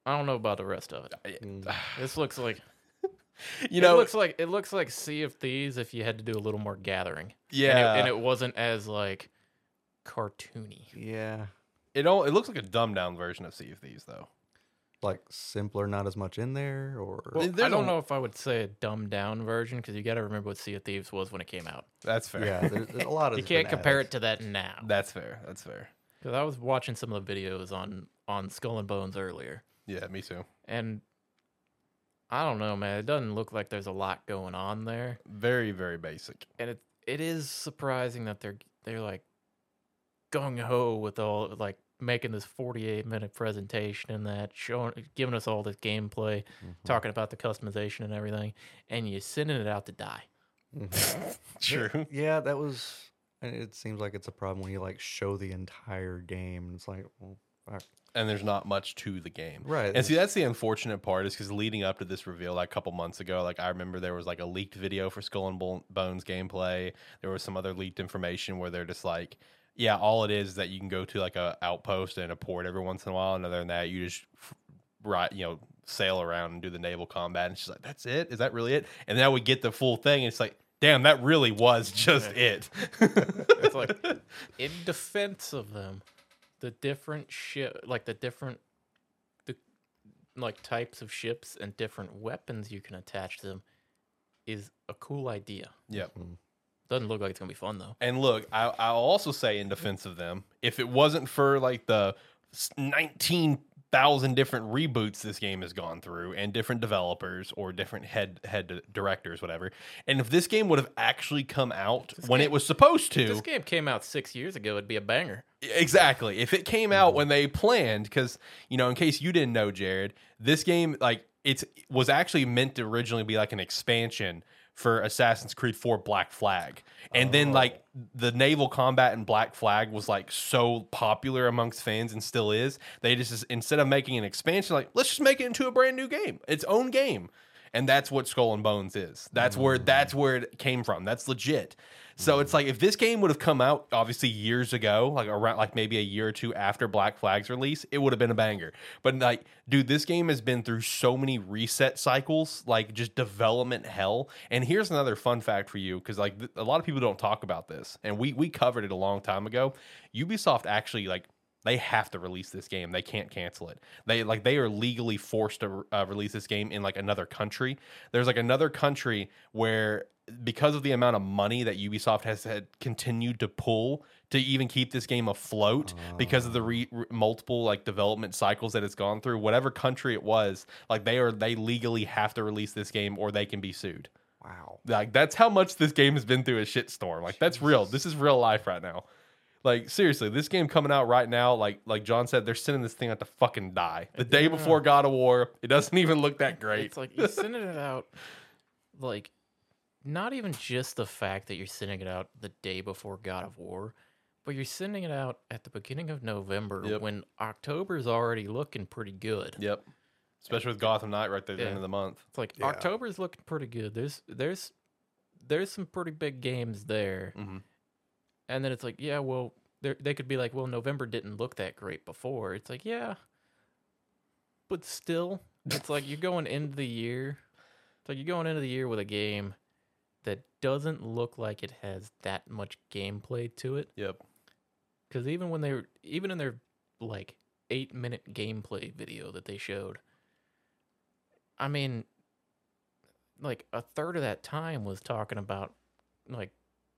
I don't know about the rest of it. Mm. This looks like You know, it know, looks like it looks like Sea of Thieves if you had to do a little more gathering. yeah, and it, and it wasn't as like cartoony. yeah, it all it looks like a dumbed down version of Sea of Thieves, though. like simpler, not as much in there, or Well, I don't a- know if I would say a dumbed down version because you got to remember what Sea of Thieves was when it came out. That's fair. yeah, there's, there's a lot of. You can't compare it to that now. That's fair. That's fair. Because I was watching some of the videos on on Skull and Bones earlier, Yeah, me too. and I don't know, man. It doesn't look like there's a lot going on there. Very, very basic. and it it is surprising that they're they're like gung ho with all like making this 48 minute presentation and that showing giving us all this gameplay mm-hmm. talking about the customization and everything and you're sending it out to die mm-hmm. True. Yeah, that was. and It seems like it's a problem when you like show the entire game. and It's like, well, fuck. And there's not much to the game. Right, And see, that's the unfortunate part is because leading up to this reveal, like a couple months ago, like I remember there was like a leaked video for Skull and Bones gameplay. There was some other leaked information where they're just like, yeah, all it is is that you can go to like a outpost and a port every once in a while. And other than that, you just f- right, you know, sail around and do the naval combat. And she's like, that's it? Is that really it? And then we get the full thing. And it's like, damn, that really was just it. it's like in defense of them the different ship, like the different, the like types of ships and different weapons you can attach to them, is a cool idea. Yeah. Mm-hmm. Doesn't look like it's gonna be fun though. And look, I, I'll also say in defense of them, if it wasn't for like the 19 thousand different reboots this game has gone through and different developers or different head head directors whatever. And if this game would have actually come out this when game, it was supposed to this game came out six years ago it'd be a banger. Exactly. If it came out mm-hmm. when they planned because you know in case you didn't know jared this game like it's was actually meant to originally be like an expansion for Assassin's Creed 4 Black Flag. And then oh. like the naval combat in Black Flag was like so popular amongst fans and still is. They just instead of making an expansion, like let's just make it into a brand new game, its own game. And that's what Skull and Bones is. That's where mm. that's where it came from. That's legit. So it's like if this game would have come out obviously years ago, like around like maybe a year or two after Black Flag's release, it would have been a banger. But like, dude, this game has been through so many reset cycles, like just development hell. And here's another fun fact for you, because like th- a lot of people don't talk about this, and we we covered it a long time ago. Ubisoft actually like they have to release this game. They can't cancel it. They like they are legally forced to uh, release this game in like another country. There's like another country where because of the amount of money that Ubisoft has had continued to pull to even keep this game afloat because of the re- re- multiple like development cycles that it's gone through whatever country it was like they are they legally have to release this game or they can be sued Wow. like that's how much this game has been through a shitstorm. Like that's real. This is real life right now. Like seriously, this game coming out right now, like like John said, they're sending this thing out to fucking die. The day before God of War, it doesn't even look that great. It's like you're sending it out, like, not even just the fact that you're sending it out the day before God of War, but you're sending it out at the beginning of November Yep. when October's already looking pretty good. Yep. Especially with Gotham Knight right there at the Yeah. end of the month. It's like Yeah. October's looking pretty good. There's there's there's some pretty big games there, Mhm. And then it's like, yeah, well, they they could be like, well, November didn't look that great before. It's like, yeah, but still, it's like you're going into the year. It's like you're going into the year with a game that doesn't look like it has that much gameplay to it. Yep. Because even when they were, even in their like eight minute gameplay video that they showed, I mean, like a third of that time was talking about like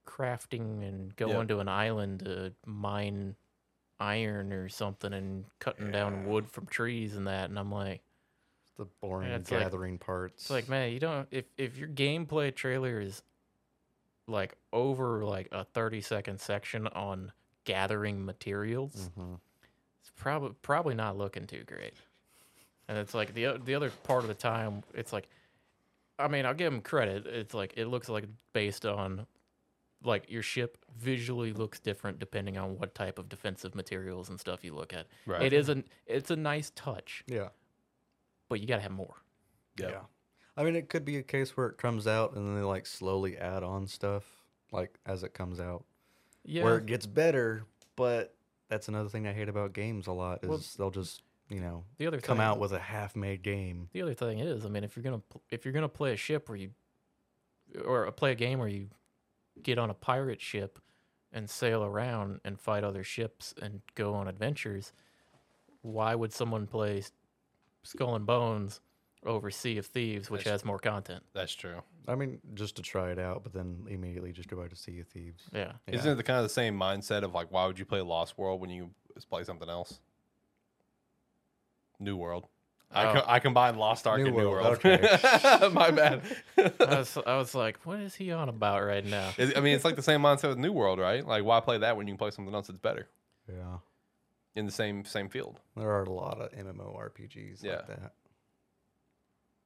crafting and going to an island to mine iron or something and cutting down wood from trees and that. And I'm like, The boring it's like- gathering parts. it's like, man, you don't if if your gameplay trailer is like over like a 30 second section on gathering materials, Mhm. it's probably probably not looking too great. And it's like the the other part of the time, it's like, I mean, I'll give them credit. It's like it looks like based on like your ship visually looks different depending on what type of defensive materials and stuff you look at. Right. It is an it's a nice touch, yeah. but you got to have more. Yep. Yeah. I mean, it could be a case where it comes out and then they like slowly add on stuff like as it comes out, Yeah. where it gets better. But that's another thing I hate about games a lot is Well, they'll just you know the other come thing- out with a half-made game. The other thing is, I mean, if you're gonna pl- if you're gonna play a ship where you or play a game where you get on a pirate ship and sail around and fight other ships and go on adventures, why would someone play Skull and Bones over Sea of Thieves, which That's- has more content? That's true. I mean, just to try it out, but then immediately just go back to Sea of Thieves. Yeah, Yeah. Isn't it the kind of the same mindset of like why would you play Lost World when you play something else? New World. I, Oh. co- I combined Lost Ark New and New World, World. okay. My bad. I was I was like, what is he on about right now? It- I mean, it's like the same mindset with New World, right? Like, why play that when you can play something else that's better? Yeah. in the same same field. There are a lot of MMORPGs Yeah. like that.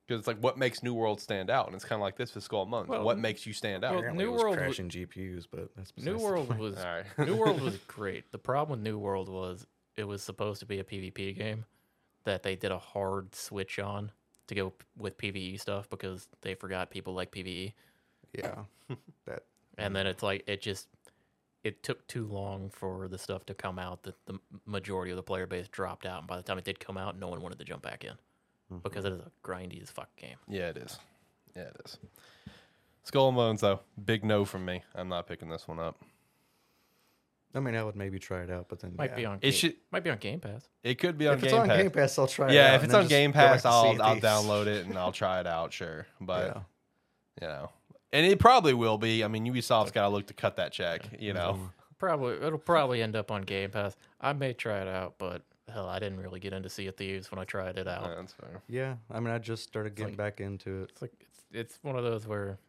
Because it's like what makes New World stand out, and it's kind of like this with Skull and Bones. Well, what makes you stand out? well, Apparently New it was World wa- crashing GPUs, but that's New World was All right. New World was great. The problem with New World was it was supposed to be a PvP game that they did a hard switch on to go p- with PvE stuff because they forgot people like PvE. yeah, that And then mm. it's like it just it took too long for the stuff to come out that the majority of the player base dropped out and by the time it did come out no one wanted to jump back in mm-hmm. because it is a grindy as fuck game. Yeah, it is. Yeah, it is. Skull and Bones, though, big no from me. I'm not picking this one up. I mean, I would maybe try it out, but then Might yeah. be on It Game, should- might be on Game Pass. It could be on If Game it's on Pass. Game Pass, I'll try it out. yeah, if and it's then on just Game go back Pass, to I'll I'll Thieves. download it and I'll try it out. Sure, but yeah. you know, and it probably will be. I mean, Ubisoft's got to look to cut that check. You know, Mm-hmm. Probably it'll probably end up on Game Pass. I may try it out, but hell, I didn't really get into Sea of Thieves when I tried it out. Yeah, that's fair. Yeah, I mean, I just started getting like- back into it. It's like it's it's one of those where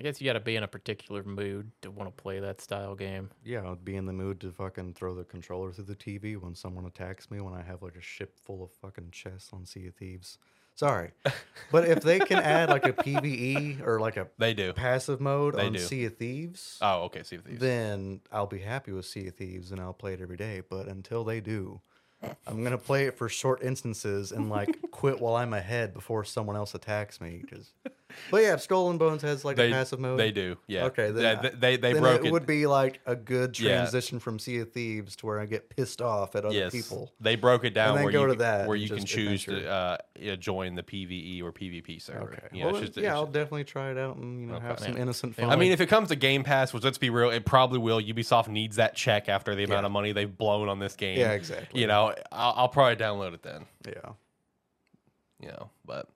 I guess you got to be in a particular mood to want to play that style game. Yeah, I'd be in the mood to fucking throw the controller through the TV when someone attacks me when I have like a ship full of fucking chests on Sea of Thieves. Sorry, but if they can add like a PVE or like a They do. passive mode They on do. Sea of Thieves, Oh, okay. See thieves. then I'll be happy with Sea of Thieves and I'll play it every day. But until they do, I'm gonna play it for short instances and like quit while I'm ahead before someone else attacks me. 'cause- But yeah, and Bones has like they a passive mode. They do. Yeah. Okay, then Yeah, they they broke it, it. would be like a good Yeah. transition from Sea of Thieves to where I get pissed off at other yes, people. they broke it down where go you to can- that where you can choose adventure. to uh, yeah, join the PVE or PvP server. Okay. You know, well, just- yeah, I'll just- definitely try it out and you know have some Yeah. innocent fun. I mean, if it comes to Game Pass, which let's be real, it probably will. Ubisoft needs that check after the amount Yeah. of money they've blown on this game. yeah, exactly. You know, I'll, I'll probably download it then. yeah. you know. But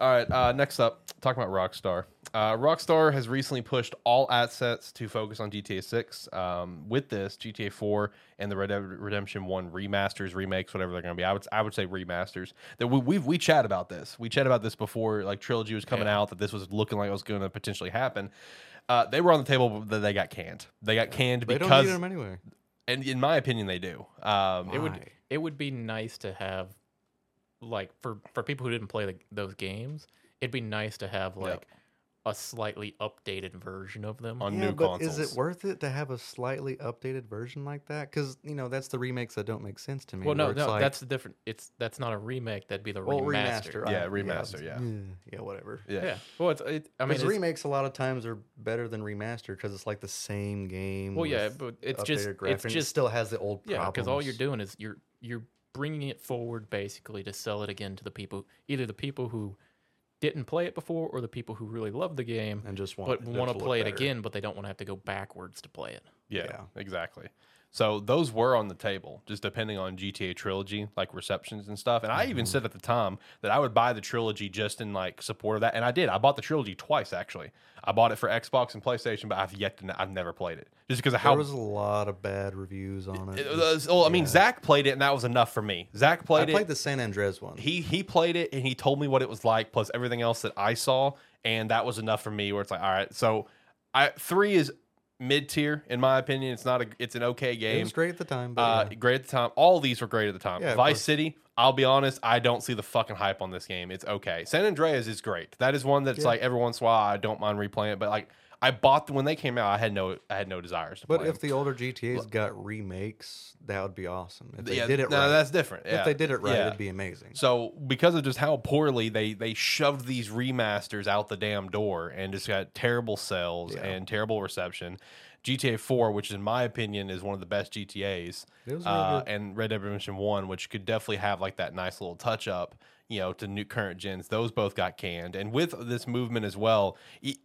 all right, uh, next up, talking about Rockstar. Uh, Rockstar has recently pushed all assets to focus on GTA 6. Um, with this, GTA 4 and the Red Dead Redemption 1 remasters, remakes, whatever they're going to be. I would I would say remasters. That we we've, we chat about this. We chat about this before like trilogy was coming Yeah. out. That this was looking like it was going to potentially happen. Uh, they were on the table, but they got canned. They got canned because They don't because, need them anyway. and in my opinion, they do. Um, It would it would be nice to have like for for people who didn't play the, those games, it'd be nice to have like a slightly updated version of them. on yeah, new but consoles. is it worth it to have a slightly updated version like that? Because you know that's the remakes that don't make sense to me. well, no, where it's no, like, that's the different. It's that's not a remake. That'd be the well, remaster. remaster. Yeah, remaster, yeah. yeah, whatever. yeah. Yeah. Well, it's. It, I mean, Because it's, remakes a lot of times are better than remaster because it's like the same game. well, yeah, with but it's updated just it's graphics. It just still has the old Yeah, because all you're doing is you're you're bringing it forward basically to sell it again to the people, either the people who didn't play it before or the people who really love the game and just want but want to look play it better. again, but they don't want to have to go backwards to play it. Yeah, Yeah. exactly. So those were on the table, just depending on GTA trilogy, like receptions and stuff. And I even Mm-hmm. said at the time that I would buy the trilogy just in like support of that, and I did. I bought the trilogy twice actually. I bought it for Xbox and PlayStation, but I've yet to. I've never played it just because of how There was a lot of bad reviews on it. it was- well, I mean, yeah. Zach played it, and that was enough for me. Zach played I played played it. the San Andreas one. he he played it, and he told me what it was like, plus everything else that I saw, and that was enough for me. Where it's like, all right, so I three is mid tier in my opinion. It's not a. It's an okay game. it was great at the time, but Uh, yeah. great at the time. All these were great at the time. Yeah, Vice. City, I'll be honest, I don't see the fucking hype on this game. It's okay. San Andreas is great. That is one that's Yeah. like every once in a while I don't mind replaying it, but like I bought them when they came out. I had no I had no desires to But play if them. the older GTA's got remakes, that would be awesome. If they yeah, did it no, right, that's different. if they did it right, Yeah. it'd be amazing. So because of just how poorly they they shoved these remasters out the damn door and just got terrible sales Yeah. and terrible reception, GTA 4, which in my opinion is one of the best GTA's, really uh, and Red Dead Redemption 1, which could definitely have like that nice little touch up, you know, to new current gens. Those both got canned, and with this movement as well,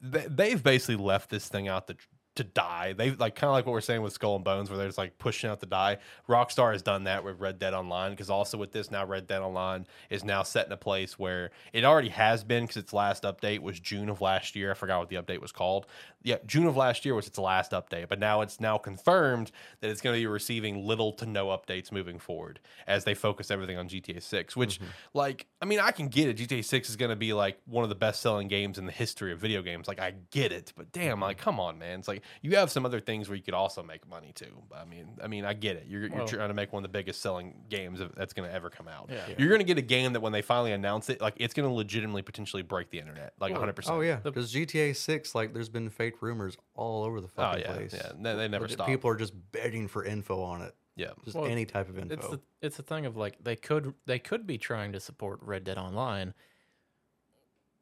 they've basically left this thing out the to die. They like kind of like what we're saying with Skull and Bones, where there's like pushing out to die. Rockstar has done that with Red Dead Online because also with this now, Red Dead Online is now set in a place where it already has been because its last update was June of last year. I forgot what the update was called. Yeah, June of last year was its last update, but now it's now confirmed that it's going to be receiving little to no updates moving forward as they focus everything on GTA 6. Which, mm-hmm. like, I mean, I can get it. GTA 6 is going to be like one of the best selling games in the history of video games. Like, I get it, but damn, like, mm-hmm. come on, man. It's like you have some other things where you could also make money too. But I mean, I mean, I get it. You're, you're Well- trying to make one of the biggest selling games that's going to ever come out. Yeah. Yeah. You're going to get a game that when they finally announce it, like it's going to legitimately potentially break the internet, like 100. percent Oh yeah, The- because GTA Six, like, there's been fake rumors all over the Oh fucking yeah, place. yeah. They, they never stop. People are just begging for info on it. yeah. Just Well, any type of info. It's the it's a thing of like they could they could be trying to support Red Dead Online,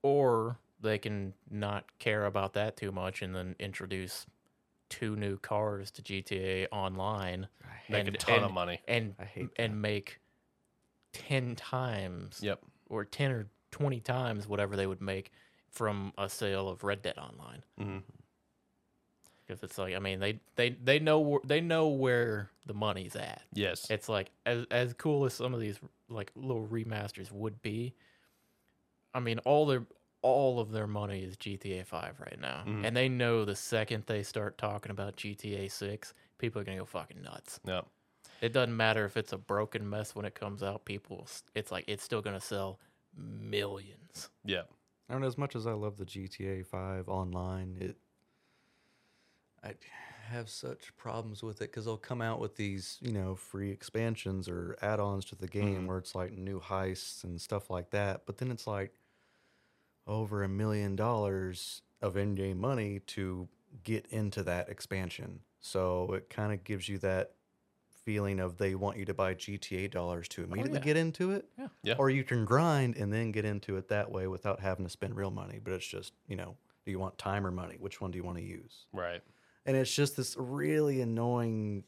or they can not care about that too much and then introduce two new cars to GTA Online Make a and- ton of money. and I hate and make ten times Yep. or ten or twenty times whatever they would make from a sale of Red Dead Online. hmm Because it's like I mean they they they know they know where the money's at. Yes. It's like as as cool as some of these like little remasters would be. I mean, all their all of their money is GTA Five right now, Mhm. and they know the second they start talking about GTA Six, people are gonna go fucking nuts. Yep. It doesn't matter if it's a broken mess when it comes out. People, it's like it's still gonna sell millions. Yep. I don't. As much as I love the GTA Five online, it I have such problems with it because they'll come out with these, you know, free expansions or add-ons to the game Mhm. where it's like new heists and stuff like that. But then it's like over a million dollars of in-game money to get into that expansion. So it kind of gives you that feeling of they want you to buy GTA dollars to oh, immediately yeah. get into it. Yeah. Yeah. Or you can grind and then get into it that way without having to spend real money. But it's just, you know, do you want time or money? Which one do you want to use? Right. And it's just this really annoying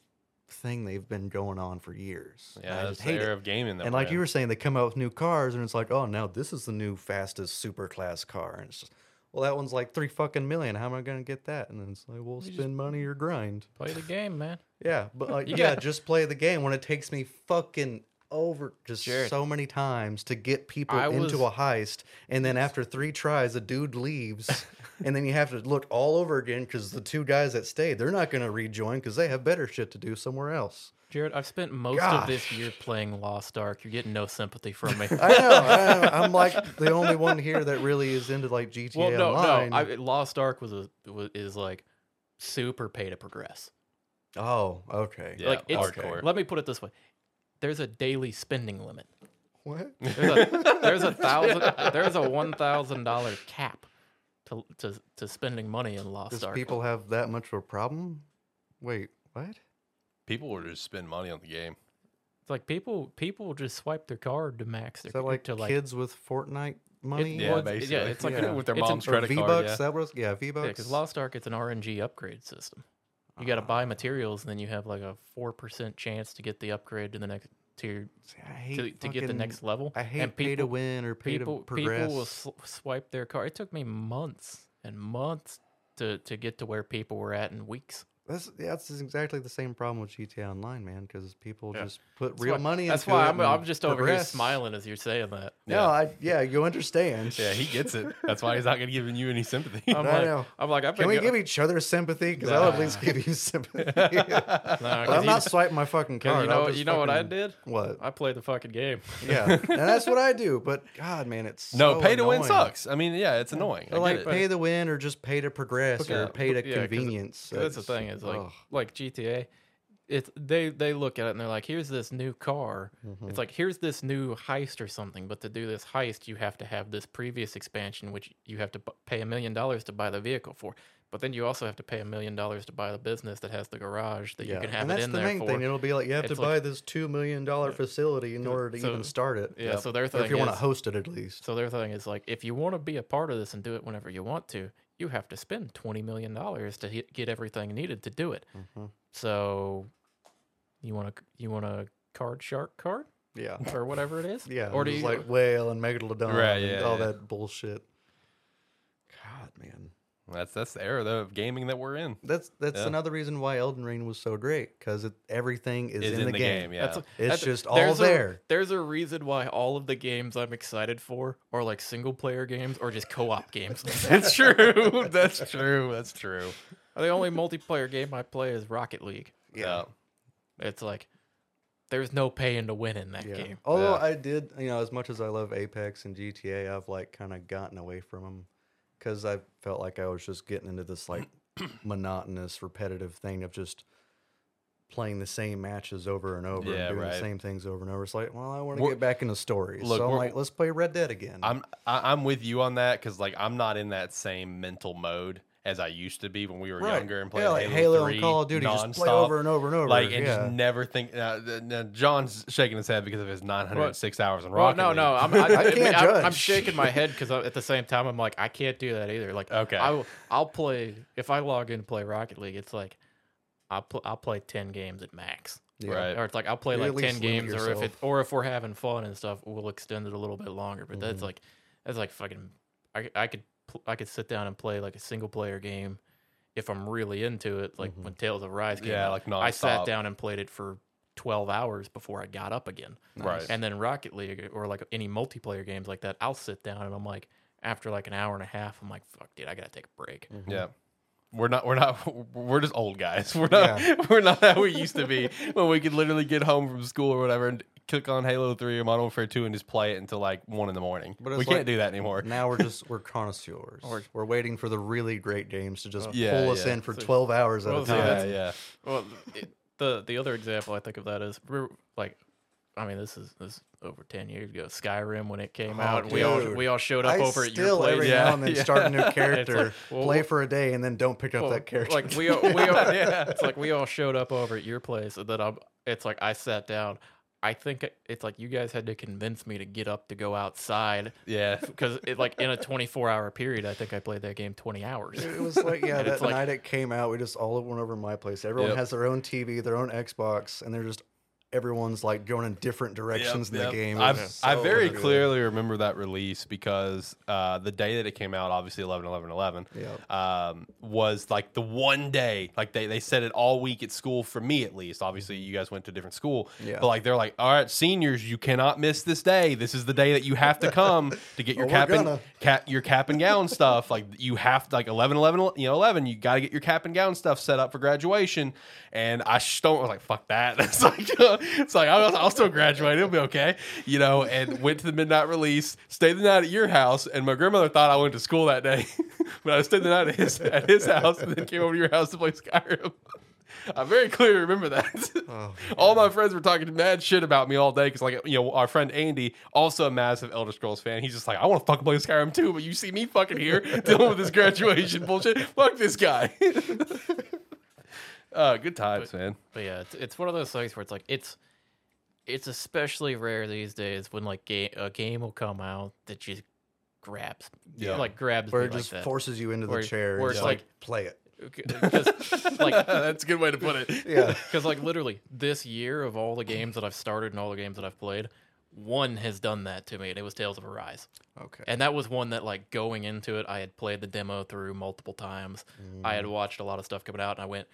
thing they've been going on for years. Yeah. I That's just the era it. of gaming. And like in. you were saying, they come out with new cars, and it's like, oh, now this is the new fastest super class car, and it's just, well, that one's like three fucking million. How am I gonna get that? And then it's like, well, You spend money or grind. Play the game, man. Yeah, but like, You yeah, just play the game when it takes me fucking over just Jared, so many times to get people I into was- a heist, and then after three tries, a dude leaves, and then you have to look all over again because the two guys that stayed, they're not gonna rejoin because they have better shit to do somewhere else. Jared, I've spent most of this year playing Lost Ark. You're getting no sympathy from me. I know, I know. I'm like the only one here that really is into like GTA well, no, Online. no. I, Lost Ark was a was, is like super pay to progress. oh, okay. Yeah, like it's hardcore. let me put it this way: there's a daily spending limit. What? There's a, there's a thousand. There's a one thousand dollar cap to, to to spending money in Lost Does Ark. people have that much of a problem? Wait, what? People will just spend money on the game. It's like people people just swipe their card to max their Is that like to like kids with Fortnite money? Yeah, well, it's- basically. yeah, it's like Yeah. with their it's an- mom's Or credit V card. Bucks? Yeah. That was yeah, V Bucks. because Lost Ark it's an RNG upgrade system. You got to uh-huh. buy materials, and then you have like a four percent chance to get the upgrade to the next tier I hate to, to get the next level. I hate and pay to win or pay people to progress. people will sw- swipe their card. It took me months and months to to get to where people were at in weeks. That's yeah, that's exactly the same problem with GTA Online, man. Because people Yeah. just put That's real why- money. That's into why it I'm I'm just over here smiling as you're saying that. No, Yeah. I yeah, you understand. Yeah, he gets it. That's why he's not going to give you any sympathy. I'm I like, know. I'm like, I've Can we go- give each other sympathy? Because I'll at least give you sympathy. Nah, But 'cause I'm you- not swiping my fucking card. you know you know what I did? What? I played the fucking game. Yeah, and that's what I do. But God, man, it's no, so pay to win annoying. sucks. I mean, yeah, it's annoying. I like get it. pay to win or just pay to progress or pay to but- yeah, 'cause it- convenience. That's the thing is like ugh. like GTA, it's they they look at it and they're like, here's this new car. Mm-hmm. It's like here's this new heist or something, but to do this heist, you have to have this previous expansion, which you have to pay a million dollars to buy the vehicle for. But then you also have to pay a million dollars to buy the business that has the garage that you can have and it that's in the there main for. thing. It'll be like you have to like- buy this two million dollar facility in So- order to so- even start it. yeah, so their Or thing if you want to host it at least. So their thing is like, if you want to be a part of this and do it whenever you want to, you have to spend twenty million dollars to hit, get everything needed to do it. Mhm. So, you want a you want a card shark card Yeah. or whatever it is? Yeah, Or do you like whale and megalodon Right, and yeah, all yeah. that bullshit. God, man, That's that's the era of gaming that we're in. that's that's Yeah. another reason why Elden Ring was so great because everything is, Is in, the, game. yeah. That's a- It's that's- just all there's a- there. there's a reason why all of the games I'm excited for are like single player games or just co-op games. That's true. That's true. That's true. the only multiplayer game I play is Rocket League. Yeah. It's like there's no paying to win in that Yeah. game. Although Yeah. I did, you know, as much as I love Apex and GTA, I've like kind of gotten away from them because I felt like I was just getting into this like monotonous, repetitive thing of just playing the same matches over and over Yeah, and doing right. the same things over and over. It's like, well, I want to get back into stories. Look, so I'm like, let's play Red Dead again. I'm I, I'm with you on that because like I'm not in that same mental mode as I used to be when we were Right. younger and playing yeah, like Halo, Halo 3 and Call of Duty, just play nonstop. over and over and over. like and yeah. just never think. Uh, th- th- John's shaking his head because of his 906 hours in Well, Rocket no, League. no, I'm, I, I I can't I'm, I'm shaking my head because at the same time I'm like I can't do that either. Like, Okay. I will, I'll play if I log in to play Rocket League. It's like I'll pl- I'll play ten games at max. Yeah. Right. Or it's like I'll play You at like ten least limit games, or if it or if we're having fun and stuff, we'll extend it a little bit longer. But Mm-hmm. that's like that's like fucking. I I could pl- I could sit down and play like a single player game if I'm really into it. Like mm-hmm. when Tales of Arise came Yeah, out, like I sat down and played it for twelve hours before I got up again. Right. And then Rocket League or like any multiplayer games like that, I'll sit down and I'm like, after like an hour and a half, I'm like, fuck, dude, I gotta take a break. Yeah. We're not. We're not. We're just old guys. We're not. We're not how we used to be when we could literally get home from school or whatever and click on Halo Three or Modern Warfare Two and just play it until like one in the morning. But we it's can't do that anymore. now we're just we're connoisseurs. Or- we're waiting for the really great games to just oh. Yeah, pull us yeah. in for So- 12 hours at well, a time. Yeah, yeah. Well, it, the the other example I think of that is we're like, I mean, this is this is over ten years ago. Skyrim when it came Oh, out, we all we all showed up I over at your place. every Yeah, now and then yeah. start a new character, well, play for a day, and then don't pick up Well, that character. Like we all, we all, yeah, it's like we all showed up over at your place, and then I'm. It's like I sat down. I think it's like you guys had to convince me to get up to go outside Yeah. because it like in a 24 hour period, I think I played that game 20 hours. It was like yeah, And that it's like- night it came out, we just all went over to my place. Everyone Yep. has their own TV, their own Xbox, and they're just everyone's like going in different directions in Yep, the yep. game. It I was I very good. clearly remember that release because uh, the day that it came out, obviously 11 11 11, Yep. um, was like the one day, like they, they said it all week at school for me at least. Obviously, you guys went to a different school, Yeah. but like they're like, all right, seniors, you cannot miss this day. This is the day that you have to come to get your Oh, we're cap and cap, your cap and gown stuff. Like you have to, like 11 11, you know, 11, you got to get your cap and gown stuff set up for graduation. And I just don't I was like, fuck that. It's like, it's like, I'll, I'll still graduate. It'll be okay. You know, and went to the midnight release, stayed the night at your house. And my grandmother thought I went to school that day, but I stayed the night at his, at his house and then came over to your house to play Skyrim. I very clearly remember that. Oh, all my friends were talking mad shit about me all day because, like, you know, our friend Andy, also a massive Elder Scrolls fan, he's just like, I want to fucking play Skyrim too, but you see me fucking here dealing with this graduation bullshit. Fuck this guy. Uh, good times, man. But yeah, it's, it's one of those things where it's like it's it's especially rare these days when like ga- a game will come out that just grabs Yeah. like grabs where me it like just that. forces you into the chair. where and it's just, like- play it. because like That's a good way to put it. Yeah. because like literally this year of all the games that I've started and all the games that I've played, one has done that to me, and it was Tales of Arise. Okay. And that was one that like going into it, I had played the demo through multiple times. I Mm. had watched a lot of stuff coming out, and I went,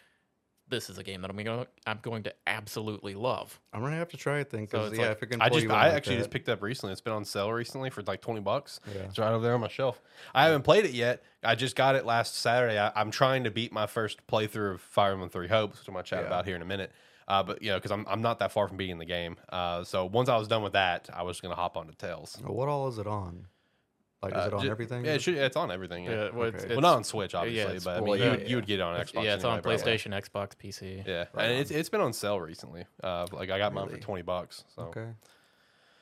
"This is a game that I'm going to I'm going to absolutely love." I'm gonna have to try it then, So because it's yeah, like- if it can I pull just, you in I like actually that. just picked it up recently. It's been on sale recently for like twenty bucks. Yeah. It's right over there on my shelf. I haven't played it yet. I just got it last Saturday. I, I'm trying to beat my first playthrough of Fire Emblem Three Hopes, which I'm gonna chat Yeah. about here in a minute. Uh, but you know, because I'm I'm not that far from beating the game. Uh, so once I was done with that, I was gonna hop onto Tales. Well, what all is it on? Like, is Uh, it on ju- everything? Yeah, it should, it's on everything. Yeah. Yeah, well, it's, Okay. well, not on Switch, obviously, it's- but I well, mean, yeah, you, would, yeah. you would get it on Xbox. yeah, it's anyway, on probably. PlayStation, Xbox, PC. Yeah, Right and it's it's been on sale recently. Uh, like I got mine for Really? twenty bucks. So Okay.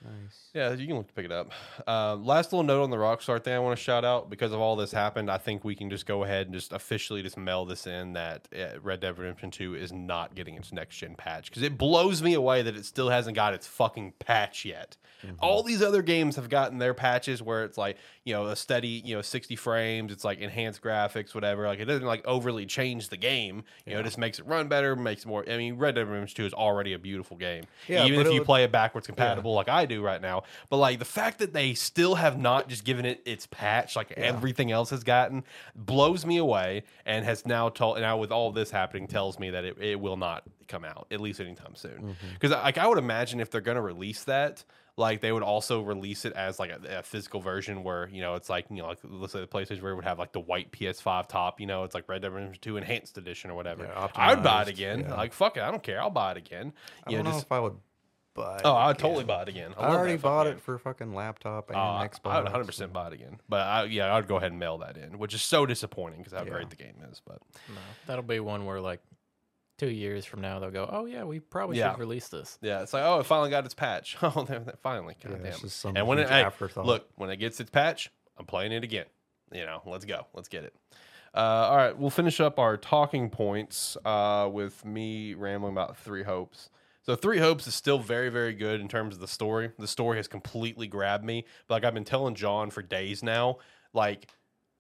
Nice. Yeah, you can look to pick it up. Uh, last little note on the Rockstar thing I want to shout out because of all this happened. I think we can just go ahead and just officially just mail this in that uh, Red Dead Redemption 2 is not getting its next gen patch because it blows me away that it still hasn't got its fucking patch yet. All these other games have gotten their patches where it's like, you know, a steady, you know, 60 frames, it's like enhanced graphics, whatever. Like it doesn't like overly change the game. You know, it just makes it run better, makes more. I mean, Red Dead Redemption 2 is already a beautiful game. Yeah, Even if you would- play it backwards compatible like I do right now. But like the fact that they still have not just given it its patch like everything else has gotten blows me away and has now told now with all this happening tells me that it, it will not come out at least anytime soon. Mm-hmm. Because like I would imagine if they're gonna release that, like they would also release it as like a, a physical version where you know it's like you know like let's say the PlayStation where it would have like the white PS5 top, you know it's like Red Dead Redemption 2 Enhanced Edition or whatever. Yeah, I would buy it again. yeah. Like fuck it, I don't care. I'll buy it again. I You don't know just if I would buy. Oh, I would totally buy it again. I, love already that fucking bought game. it for fucking laptop and Oh, I- Xbox. I would 100 percent buy it again, but I, yeah, I'd go ahead and mail that in, which is so disappointing because how Yeah. great the game is. But No, that'll be one where like two years from now they'll go, oh yeah, we probably Yeah. should release this. yeah, it's like oh, it finally got its patch. Oh, there- there- finally, Yeah, goddamn. it's just and when it huge hey, afterthought. look when it gets its patch, I'm playing it again. You know, let's go, let's get it. Uh, all right, we'll finish up our talking points uh, with me rambling about Three Hopes. So Three Hopes is still very, very good in terms of the story. The story has completely grabbed me. But like I've been telling John for days now, like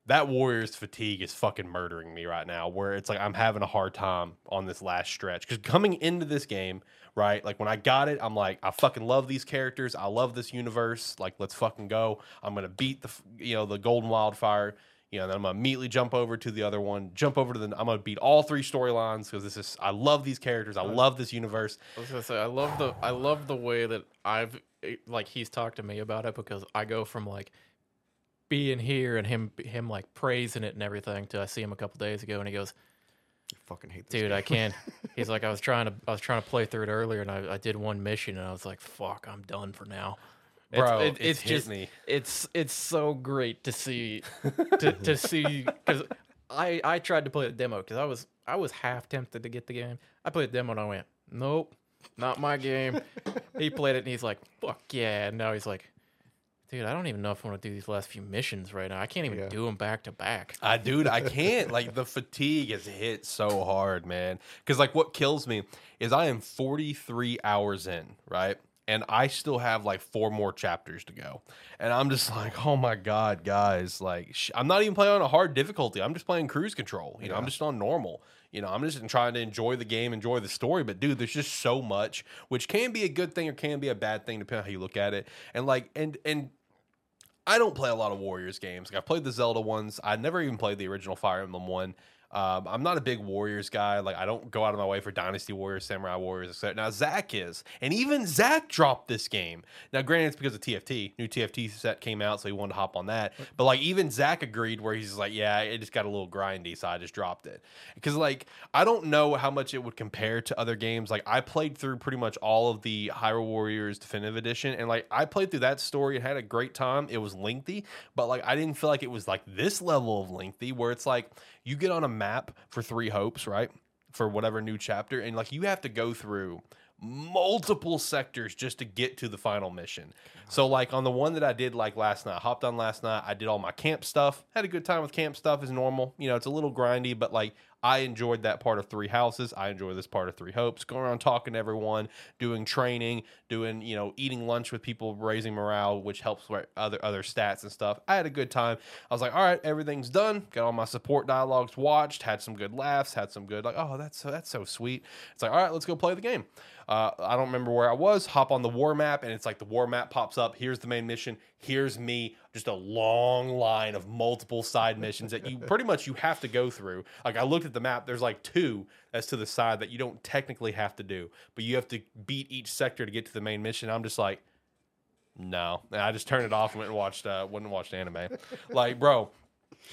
that Warriors fatigue is fucking murdering me right now. Where it's like I'm having a hard time on this last stretch because coming into this game, right? Like when I got it, I'm like, I fucking love these characters. I love this universe. Like let's fucking go. I'm gonna beat the you know the Golden Wildfire. You know, then I'm gonna immediately jump over to the other one. Jump over to the. I'm gonna beat all three storylines because this is. I love these characters. I uh, love this universe. I was gonna say I love the I love the way that I've eh, like he's talked to me about it because I go from like being here and him him like praising it and everything to I see him a couple days ago and he goes, I fucking hate this. dude, game. I can't. He's like, I was trying to I was trying to play through it earlier and I, I did one mission and I was like, fuck, I'm done for now. Bro, it- it's hit just me. it's it's so great to see to, to see because I I tried to play the demo because I was I was half tempted to get the game. I played the demo and I went, nope, not my game. he played it and he's like, fuck yeah. And now he's like, dude, I don't even know if I want to do these last few missions right now. I can't even Yeah. do them back to back. I dude, I can't. like the fatigue has hit so hard, man. Because like what kills me is I am 43 hours in, right? And I still have like four more chapters to go. And I'm just like, oh my god, guys! Like, sh- I'm not even playing on a hard difficulty. I'm just playing cruise control. You know, I'm just on normal. You know, I'm just trying to enjoy the game, enjoy the story. But dude, there's just so much, which can be a good thing or can be a bad thing depending on how you look at it. And like, and and I don't play a lot of Warriors games. Like I played the Zelda ones. I never even played the original Fire Emblem one. Um, I'm not a big Warriors guy. Like I don't go out of my way for Dynasty Warriors, Samurai Warriors, etc. Now Zach is, and even Zach dropped this game. Now, granted, it's because of TFT. New TFT set came out, so he wanted to hop on that. But like even Zach agreed, where he's like, "Yeah, it just got a little grindy, so I just dropped it." Because like I don't know how much it would compare to other games. Like I played through pretty much all of the Hyrule Warriors Definitive Edition, and like I played through that story and had a great time. It was lengthy, but like I didn't feel like it was like this level of lengthy, where it's like you get on a map for Three Hopes, right? For whatever new chapter, and like you have to go through multiple sectors just to get to the final mission. So like on the one that I did like last night, I hopped on last night, I did all my camp stuff, had a good time with camp stuff as normal. You know, it's a little grindy, but like I enjoyed that part of Three Houses. I enjoy this part of Three Hopes. Going around talking to everyone, doing training, doing you know eating lunch with people, raising morale, which helps with other other stats and stuff. I had a good time. I was like, all right, everything's done. Got all my support dialogues watched. Had some good laughs. Had some good like, oh, that's so that's so sweet. It's like, all right, let's go play the game. Uh, I don't remember where I was. Hop on the war map, and it's like the war map pops up. Here's the main mission. Here's me. Just a long line of multiple side missions that you pretty much you have to go through. Like I looked at the map. There's like two that's to the side that you don't technically have to do, but you have to beat each sector to get to the main mission. I'm just like, no. And I just turned it off and went and watched uh, went and watched anime. like, bro,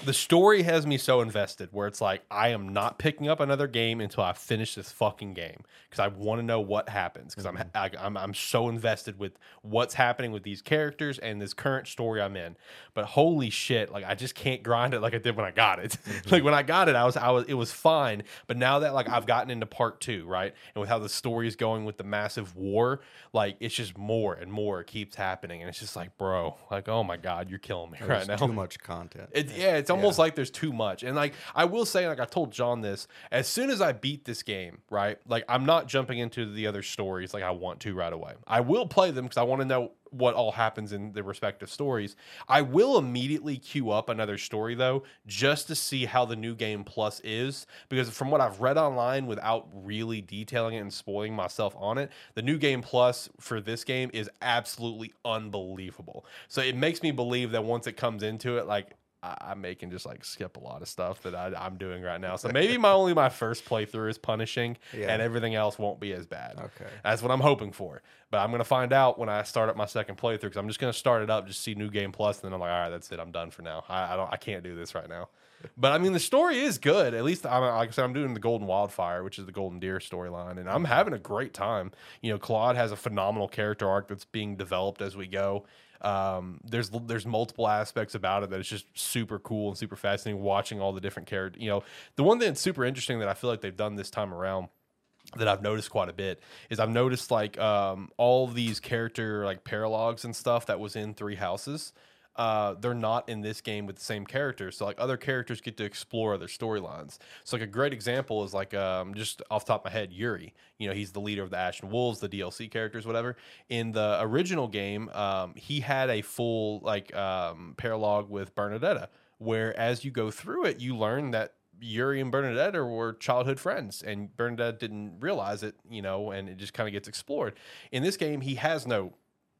the story has me so invested where it's like I am not picking up another game until I finish this fucking game because I want to know what happens because I'm, mm-hmm. I, I'm I'm so invested with what's happening with these characters and this current story I'm in. But holy shit, like I just can't grind it like I did when I got it. like mm-hmm. when I got it, I was I was it was fine. But now that like I've gotten into part two, right, and with how the story is going with the massive war, like it's just more and more keeps happening, and it's just like, bro, like oh my god, you're killing me right now. too much content. It, yeah, it's almost like there's too much. And like I will say, like I told John this, as soon as I beat this game, right? Like I'm not jumping into the other stories like I want to right away. I will play them because I want to know what all happens in the respective stories. I will immediately queue up another story though, just to see how the new game plus is. Because from what I've read online without really detailing it and spoiling myself on it, the new game plus for this game is absolutely unbelievable. So it makes me believe that once it comes into it, like I, I may just like skip a lot of stuff that I, I'm doing right now. So maybe my only my first playthrough is punishing, Yeah. and everything else won't be as bad. Okay. that's what I'm hoping for. But I'm gonna find out when I start up my second playthrough because I'm just gonna start it up, just see new game plus, and then I'm like, all right, that's it, I'm done for now. I, I don't, I can't do this right now. but I mean, the story is good. At least, I'm, like I said, I'm doing the Golden Wildfire, which is the Golden Deer storyline, and I'm having a great time. You know, Claude has a phenomenal character arc that's being developed as we go. Um, there's there's multiple aspects about it that is just super cool and super fascinating. Watching all the different characters, you know, the one thing that's super interesting that I feel like they've done this time around that I've noticed quite a bit is I've noticed like um, all these character like paralogues and stuff that was in Three Houses. Uh, they're not in this game with the same characters. So like other characters get to explore other storylines. So like a great example is like um, just off top of my head, Yuri. You know, he's the leader of the Ashen Wolves, the DLC characters, whatever. In the original game, um, he had a full like um, with Bernadetta, where as you go through it, you learn that Yuri and Bernadette were childhood friends, and Bernadette didn't realize it, you know, and it just kind of gets explored. In this game, he has no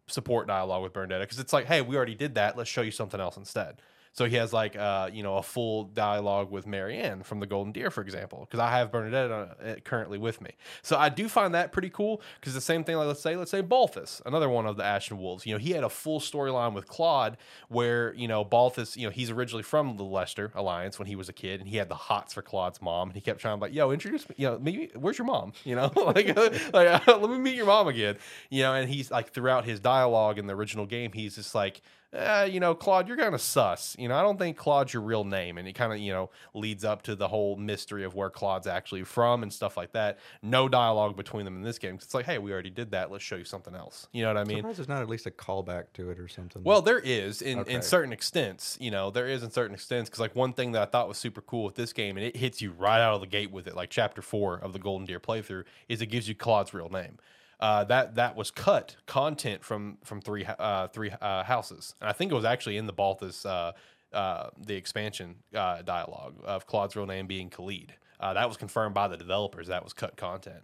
support dialogue with Bernadette because it's like, hey, we already did that. Let's show you something else instead. So he has like, uh, you know, a full dialogue with Marianne from the Golden Deer, for example, because I have Bernadette uh, currently with me. So I do find that pretty cool because the same thing, like let's say, let's say Balthus, another one of the Ashen Wolves. You know, he had a full storyline with Claude where you know Balthus, you know, he's originally from the Leicester Alliance when he was a kid, and he had the hots for Claude's mom, and he kept trying to like, yo, introduce me, you know, maybe where's your mom? You know, like, like let me meet your mom again. You know, and he's like throughout his dialogue in the original game, he's just like eh, you know, Claude, you're kind of sus. You know, I don't think Claude's your real name. And it kind of, you know, leads up to the whole mystery of where Claude's actually from and stuff like that. No dialogue between them in this game. It's like, hey, we already did that. Let's show you something else. You know what I mean? Surprised there's not at least a callback to it or something. Well, there is in, Okay. in certain extents, you know, there is in certain extents. Cause like one thing that I thought was super cool with this game, and it hits you right out of the gate with it, like chapter four of the Golden Deer playthrough, is it gives you Claude's real name. Uh, that that was cut content from from three uh, three uh, houses, and I think it was actually in the Balthus uh, uh, the expansion uh, dialogue of Claude's real name being Khalid. That was confirmed by the developers. That was cut content.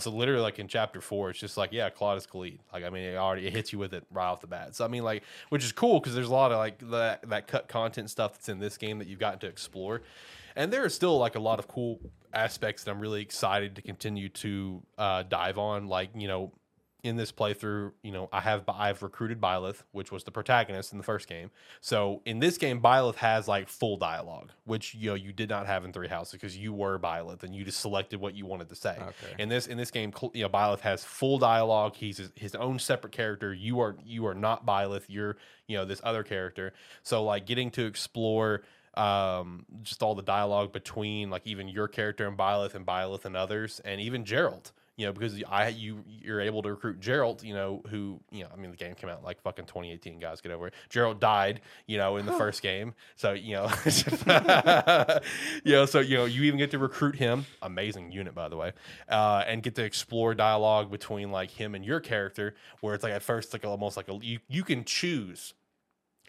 So literally, like in chapter four, it's just like, yeah, Claude is Khalid. Like, I mean, it already it hits you with it right off the bat. So I mean, like, which is cool because there's a lot of like that that cut content stuff that's in this game that you've gotten to explore, and there is still like a lot of cool aspects that I'm really excited to continue to uh, dive on. Like, you know, in this playthrough, you know, I have I've recruited Byleth, which was the protagonist in the first game. So in this game, Byleth has like full dialogue, which you know you did not have in Three Houses because you were Byleth and you just selected what you wanted to say. Okay. In this in this game, you know, Byleth has full dialogue. He's his, his own separate character. You are you are not Byleth. You're you know this other character. So like getting to explore um just all the dialogue between like even your character and Byleth and Byleth and others and even Jeralt you know because I you you're able to recruit Jeralt you know who you know I mean the game came out like fucking 2018 guys get over it. Jeralt died you know in the first game so you know you know so you know you even get to recruit him amazing unit by the way uh and get to explore dialogue between like him and your character where it's like at first like almost like a you you can choose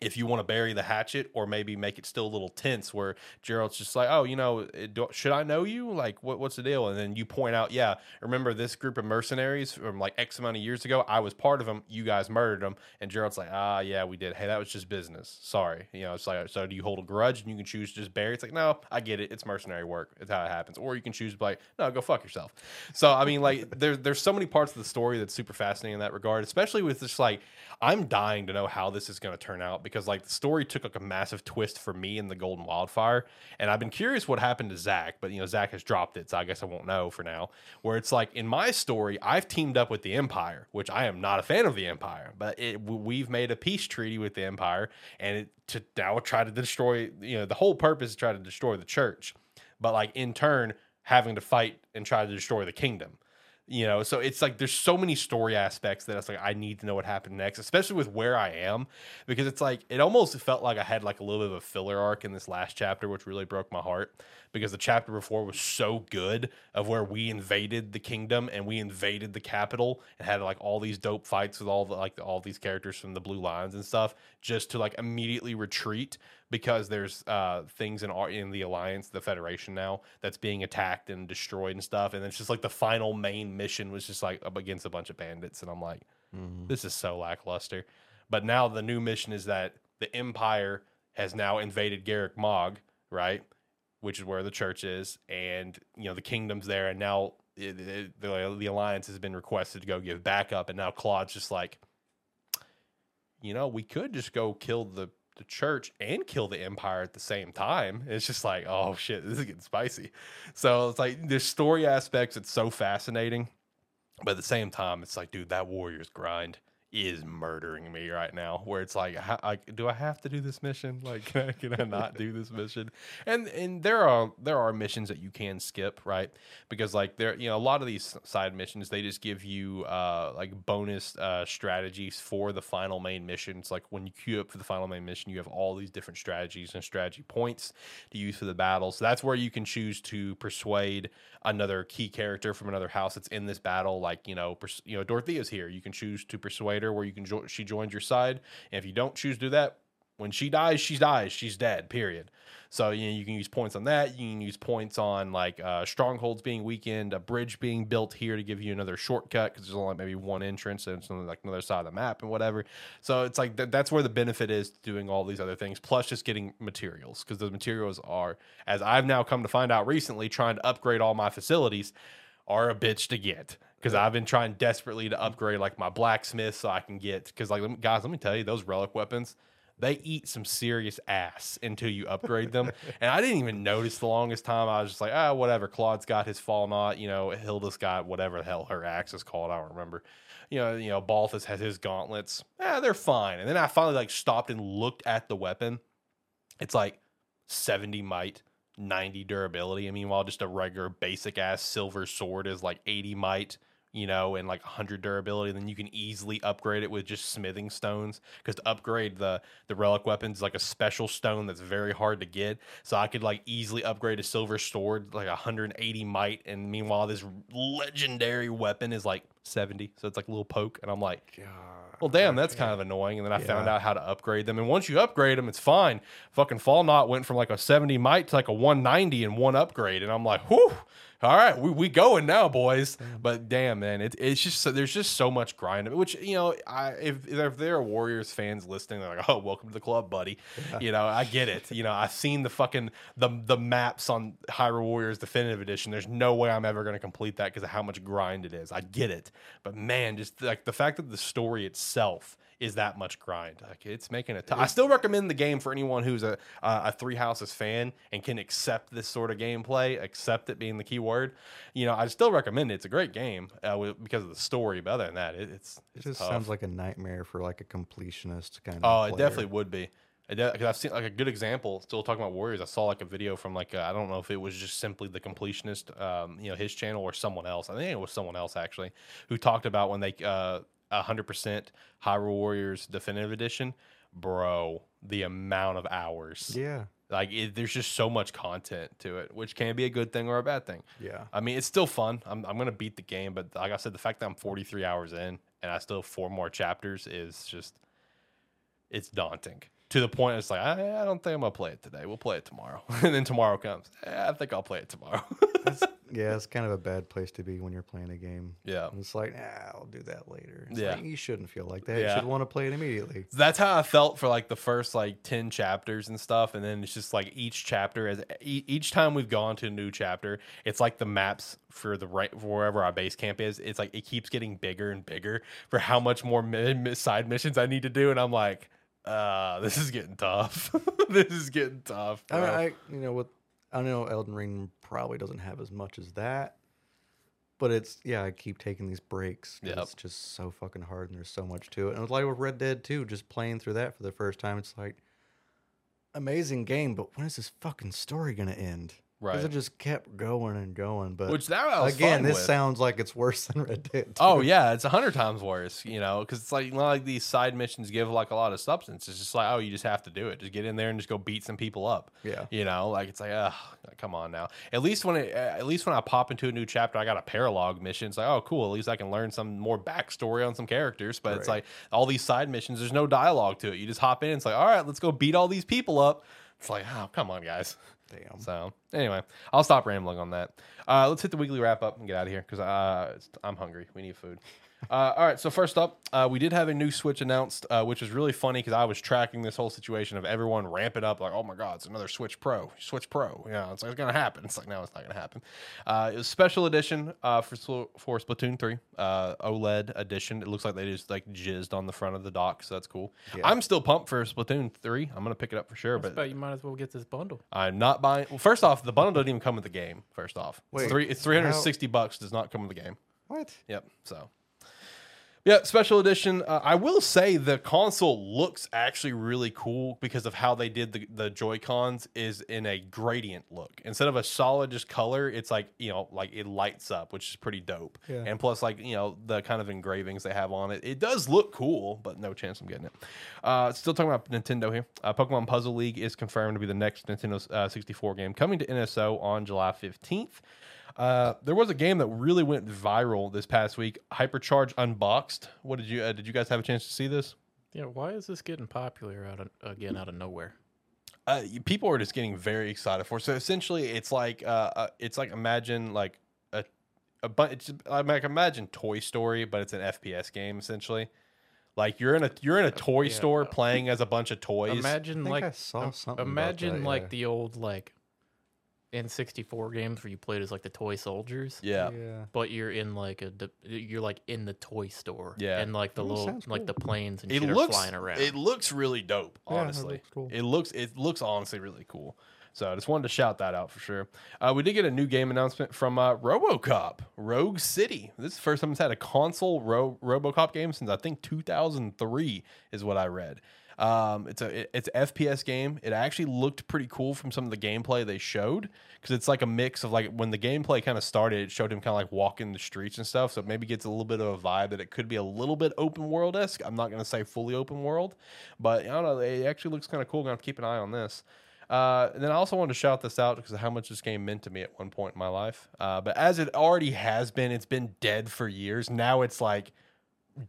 if you want to bury the hatchet or maybe make it still a little tense where Jeralt's just like, oh, you know, it- do- should I know you? Like, what, what's the deal? And then you point out, yeah, remember this group of mercenaries from like X amount of years ago? I was part of them. You guys murdered them. And Jeralt's like, ah, yeah, we did. Hey, that was just business. Sorry. You know, it's like, so do you hold a grudge and you can choose to just bury? It's like, no, I get it. It's mercenary work. It's how it happens. Or you can choose to be like, no, go fuck yourself. So, I mean, like, there's, there's so many parts of the story that's super fascinating in that regard, especially with just like, I'm dying to know how this is going to turn out because like the story took like a massive twist for me in the Golden Wildfire, and I've been curious what happened to Zach, but you know Zach has dropped it, so I guess I won't know for now. Where it's like in my story, I've teamed up with the Empire, which I am not a fan of the Empire, but it, we've made a peace treaty with the Empire, and it, to now try to destroy. You know, the whole purpose is try to destroy the church, but like in turn having to fight and try to destroy the kingdom you know so it's like there's so many story aspects that it's like i need to know what happened next especially with where i am because it's like it almost felt like i had like a little bit of a filler arc in this last chapter which really broke my heart because the chapter before was so good of where we invaded the kingdom and we invaded the capital and had like all these dope fights with all the like all these characters from the Blue Lions and stuff just to like immediately retreat because there's uh things in our in the alliance the federation now that's being attacked and destroyed and stuff and it's just like the final main mission was just like up against a bunch of bandits and i'm like this is so lackluster. But now the new mission is that the empire has now invaded Garreg Mach right which is where the church is and you know the kingdom's there and now it, it- the, the alliance has been requested to go give backup and now claude's just like you know we could just go kill the the church and kill the empire at the same time. It's just like, oh shit, this is getting spicy. So it's like there's story aspects. It's so fascinating, but at the same time, it's like, dude, that warrior's grind is murdering me right now. Where it's like, I, do I have to do this mission? Like, can I, can I not do this mission? And and there are there are missions that you can skip, right? Because like there, you know, a lot of these side missions they just give you uh like bonus uh strategies for the final main mission. It's like when you queue up for the final main mission, you have all these different strategies and strategy points to use for the battle. So that's where you can choose to persuade another key character from another house that's in this battle. Like you know, pers- you know, Dorothea's here. You can choose to persuade her where you can jo- she joins your side. And if you don't choose to do that, when she dies, she dies. She's dead. Period. So you know you can use points on that. You can use points on like uh, strongholds being weakened, a bridge being built here to give you another shortcut because there's only maybe one entrance and it's on like another side of the map and whatever. So it's like th- that's where the benefit is doing all these other things, plus just getting materials because the materials are, as I've now come to find out recently, trying to upgrade all my facilities are a bitch to get because I've been trying desperately to upgrade like my blacksmith so I can get because like guys, let me tell you those relic weapons. They eat some serious ass until you upgrade them, and I didn't even notice the longest time. I was just like, ah, whatever. Claude's got his Failnaught, you know. Hilda's got whatever the hell her axe is called. I don't remember. You know, you know. Balthus has his gauntlets. Ah, they're fine. And then I finally like stopped and looked at the weapon. It's like seventy might, 90 durability. I mean, while just a regular basic ass silver sword is like 80 might, you know, and like 100 durability, then you can easily upgrade it with just smithing stones. Because to upgrade the the relic weapons like a special stone that's very hard to get. So I could like easily upgrade a silver sword like 180 might, and meanwhile this legendary weapon is like 70. So it's like a little poke, and I'm like, well, damn, that's kind of annoying. And then I found out how to upgrade them. And once you upgrade them, it's fine. Fucking Failnaught went from like a 70 might to like a 190 in one upgrade. And I'm like, whew, all right, we, we going now, boys. Mm-hmm. But damn, man, it, it's just so, there's just so much grind. Which you know, I if if there are Warriors fans listening, they're like, oh, welcome to the club, buddy. You know, I get it. You know, I've seen the fucking the the maps on Hyrule Warriors Definitive Edition. There's no way I'm ever going to complete that because of how much grind it is. I get it, but man, just like the fact that the story itself is that much grind. Like it's making it. T- I still recommend the game for anyone who's a uh, a Three Houses fan and can accept this sort of gameplay, accept it being the key word. You know, I still recommend it. It's a great game uh, with- because of the story. But other than that, it, it's It just tough. sounds like a nightmare for like a completionist kind of. Oh, it definitely would be. Because I've seen like a good example. Still talking about Warriors, I saw like a video from like uh, I don't know if it was just simply the completionist, um, you know, his channel or someone else. I think it was someone else actually who talked about when they uh hundred percent Hyrule Warriors Definitive Edition, bro. The amount of hours, Yeah, like it, there's just so much content to it, which can be a good thing or a bad thing. yeah. I mean, it's still fun. I'm, I'm gonna beat the game, but like I said, the fact that I'm 43 hours in and I still have four more chapters is just it's daunting to the point it's like I, I don't think I'm gonna play it today. We'll play it tomorrow, and then tomorrow comes. "Eh, I think I'll play it tomorrow. That's, yeah, it's kind of a bad place to be when you're playing a game. yeah, And It's like, nah, I'll do that later. It's Yeah. like, you shouldn't feel like that. You should want to play it immediately. that's how I felt for like the first like 10 chapters and stuff, and then it's just like each chapter as each time we've gone to a new chapter, it's like the maps for the right for wherever our base camp is. It's like it keeps getting bigger and bigger for how much more side missions I need to do, and I'm like. Uh, this is getting tough. this is getting tough. I, mean. I, you know, what I know Elden Ring probably doesn't have as much as that, but it's yeah. I keep taking these breaks. Yep. It's just so fucking hard, and there's so much to it. And it's like with Red Dead 2, just playing through that for the first time. It's like amazing game, but when is this fucking story gonna end? Because Right. it just kept going and going. But Which that I was again, this with. sounds like it's worse than Red Dead. 2. Oh yeah, it's a hundred times worse, you know, because it's like know, like these side missions give like a lot of substance. It's just like oh, you just have to do it. Just get in there and just go beat some people up. Yeah. you know, like it's like oh, come on now. At least when it, at least when I pop into a new chapter, I got a paralog mission. It's like oh cool, at least I can learn some more backstory on some characters. But it's like all these side missions, there's no dialogue to it. You just hop in. It's like all right, let's go beat all these people up. It's like oh come on guys. Damn. So Anyway, I'll stop rambling on that. Uh, let's hit the weekly wrap up and get out of here because uh, I'm hungry. We need food. Uh, all right, so first up, uh, we did have a new Switch announced, uh, which was really funny because I was tracking this whole situation of everyone ramp it up like, oh my god, it's another Switch Pro, Switch Pro. Yeah, it's, like, it's gonna happen. It's like no, it's not gonna happen. Uh, it was special edition uh, for for Splatoon three uh, OLED edition. It looks like they just like jizzed on the front of the dock, so that's cool. Yeah. I'm still pumped for Splatoon three. I'm gonna pick it up for sure, I but you might as well get this bundle. I'm not buying. Well, first off, the bundle doesn't even come with the game. First off, Wait, it's, three, it's 360 bucks. Does not come with the game. What? Yep. So, yeah, special edition. Uh, I will say the console looks actually really cool because of how they did the the Joy Cons is in a gradient look instead of a solid just color. It's like you know, like it lights up, which is pretty dope. Yeah. And plus, like you know, the kind of engravings they have on it, it does look cool, but no chance I'm getting it. Uh, still talking about Nintendo here. Uh, Pokemon Puzzle League is confirmed to be the next Nintendo uh, 64 game coming to NSO on July 15th. Uh, there was a game that really went viral this past week. Hypercharge Unboxed. What did you uh, did you guys have a chance to see this? Yeah, why is this getting popular out of, again out of nowhere? Uh, people are just getting very excited for. it. So essentially, it's like uh, uh it's like imagine like a a bunch. It's I like imagine Toy Story, but it's an FPS game essentially. Like you're in a you're in a toy yeah. store playing as a bunch of toys. Imagine think like I saw im- something about imagine that, like yeah. the old like N64 games where you played as like the toy soldiers. yeah. Yeah. But you're in like a you're like in the toy store. Yeah. And like the little sounds like the planes and It shit are looks flying around. it looks really dope. Yeah, Honestly, looks cool. it looks it looks honestly really cool. So I just wanted to shout that out for sure. Uh, we did get a new game announcement from uh, RoboCop Rogue City. This is the first time it's had a console Ro- RoboCop game since I think 2003 is what I read. Um, it's a it's FPS game. It actually looked pretty cool from some of the gameplay they showed because it's like a mix of like when the gameplay kind of started, it showed him kind of like walking the streets and stuff. So it maybe gets a little bit of a vibe that it could be a little bit open world esque. I'm not gonna say fully open world, but I don't know. It actually looks kind of cool. Gonna keep an eye on this. Uh, and then I also wanted to shout this out because of how much this game meant to me at one point in my life. Uh, but as it already has been, it's been dead for years. Now it's like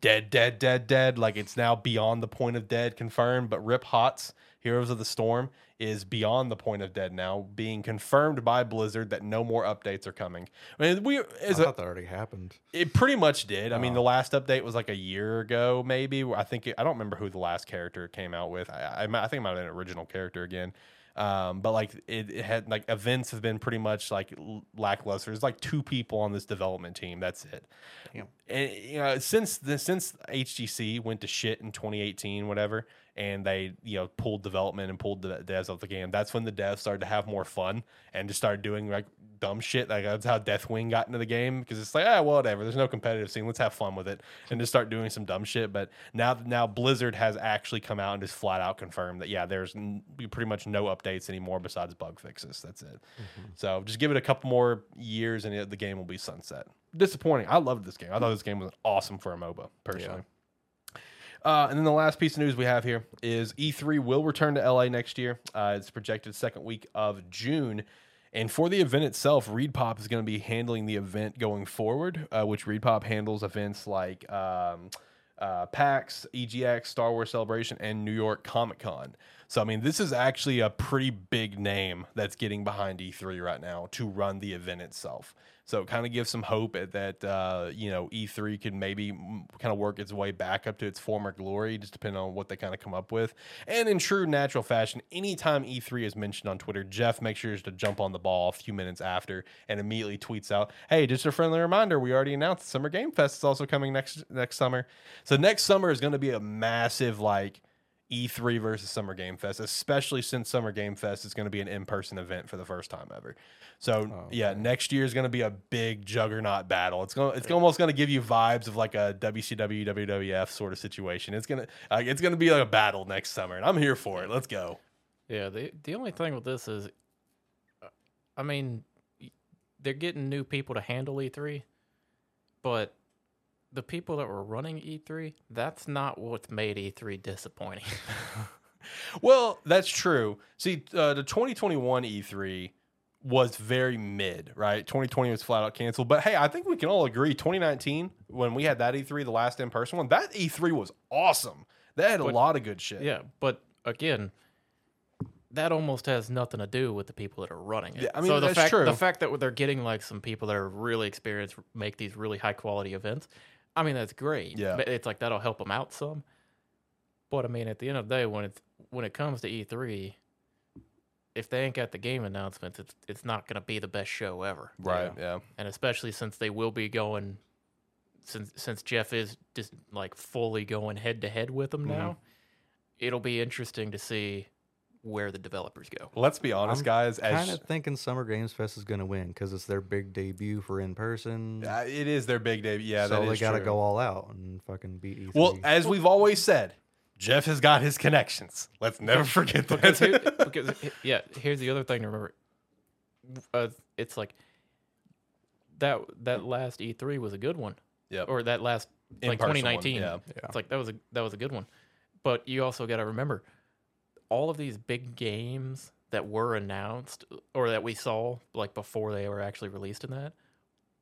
dead, dead, dead, dead. Like it's now beyond the point of dead, confirmed. But Rip Hots, Heroes of the Storm, is beyond the point of dead now, being confirmed by Blizzard that no more updates are coming. I mean, we I as a, thought that already happened. it pretty much did. I mean, Oh. the last update was like a year ago, maybe. I think it, I don't remember who the last character came out with. I, I, I think it might have been an original character again. Um, but like it, it had like events have been pretty much like lackluster. There's like two people on this development team. That's it. Damn. And you know, since the since HGC went to shit in 2018, whatever, and they you know pulled development and pulled the devs off the game. That's when the devs started to have more fun and just started doing like dumb shit. Like that's how Deathwing got into the game because it's like ah whatever. There's no competitive scene. Let's have fun with it and just start doing some dumb shit. But now now Blizzard has actually come out and just flat out confirmed that yeah, there's n- pretty much no updates anymore besides bug fixes. That's it. So just give it a couple more years and it, the game will be sunset. Disappointing. I loved this game. I thought this game was awesome for a MOBA personally. Uh, and then the last piece of news we have here is E3 will return to LA next year. Uh, it's projected second week of June. And for the event itself, ReedPop is going to be handling the event going forward, uh, which ReedPop handles events like um, uh, PAX, EGX, Star Wars Celebration, and New York Comic Con. So, I mean, this is actually a pretty big name that's getting behind E3 right now to run the event itself. So it kind of gives some hope that uh, you know E3 could maybe kind of work its way back up to its former glory, just depending on what they kind of come up with. And in true natural fashion, anytime E3 is mentioned on Twitter, Jeff makes sure to jump on the ball a few minutes after and immediately tweets out, "Hey, just a friendly reminder, we already announced Summer Game Fest is also coming next next summer. So next summer is going to be a massive like." E3 versus Summer Game Fest, especially since Summer Game Fest is going to be an in-person event for the first time ever. So Oh, yeah, next year is going to be a big juggernaut battle. It's going, it's almost going to give you vibes of like a WCW WWF sort of situation. It's gonna, like, it's going to be like a battle next summer, and I'm here for it. Let's go. Yeah, the the only thing with this is, uh, I mean, they're getting new people to handle E3, but the people that were running E3, that's not what made E3 disappointing. Well, that's true. See, uh, the 2021 E3 was very mid, right? 2020 was flat out canceled. But hey, I think we can all agree 2019, when we had that E3, the last in person one, that E3 was awesome. That had a lot of good shit. yeah, but again, that almost has nothing to do with the people that are running it. Yeah, I mean, so the that's fact true. the fact that they're getting like some people that are really experienced make these really high quality events. I mean, that's great. Yeah. But it's like that'll help them out some. But I mean, at the end of the day, when it's when it comes to E3, if they ain't got the game announcements, it's it's not going to be the best show ever. Right. Yeah. And especially since they will be going, since since Jeff is just like fully going head to head with them mm-hmm. now, it'll be interesting to see where the developers go. Let's be honest, I'm guys. As Kind of thinking Summer Games Fest is going to win because it's their big debut for in person. uh, it is their big day. Yeah, so that they gotta go all out and fucking beat E3. Well, as we've always said, Jeff has got his connections. Let's never forget because, here, that. because yeah, here's the other thing to remember. Uh, it's like that that last E3 was a good one, Yep. or that last like In-person one, 2019. yeah. It's like that was a that was a good one, but you also got to remember all of these big games that were announced or that we saw like before they were actually released in that.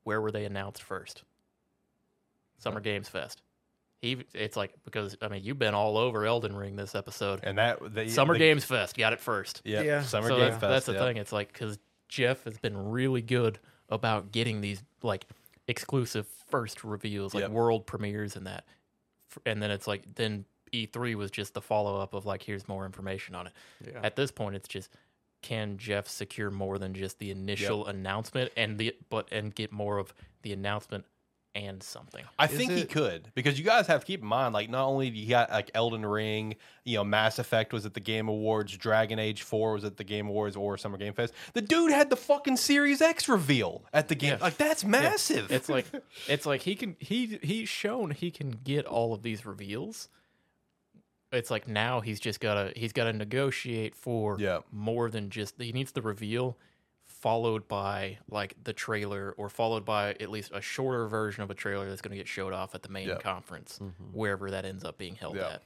Where were they announced first? Summer Games Fest. He, it's like because I mean you've been all over Elden Ring this episode. and that the, Summer the, Games Fest got it first. Yeah. Yeah. Summer so Game that's, Fest. that's the yeah. thing. It's like because Jeff has been really good about getting these like exclusive first reveals, like Yep. world premieres and that. And then it's like then E3 was just the follow up of like here's more information on it. yeah. At this point, it's just can Jeff secure more than just the initial announcement and the but and get more of the announcement and something. I Is think he could because you guys have to keep in mind, like not only do you got like Elden Ring, you know, Mass Effect was at the Game Awards, Dragon Age Four was at the Game Awards or Summer Game Fest. The dude had the fucking Series X reveal at the game. Yeah. Like that's massive. It's like it's like he can he he's shown he can get all of these reveals. It's like now he's just gotta he's gotta negotiate for Yeah. more than just he needs the reveal followed by like the trailer or followed by at least a shorter version of a trailer that's gonna get showed off at the main Yeah. conference mm-hmm. wherever that ends up being held Yeah. at.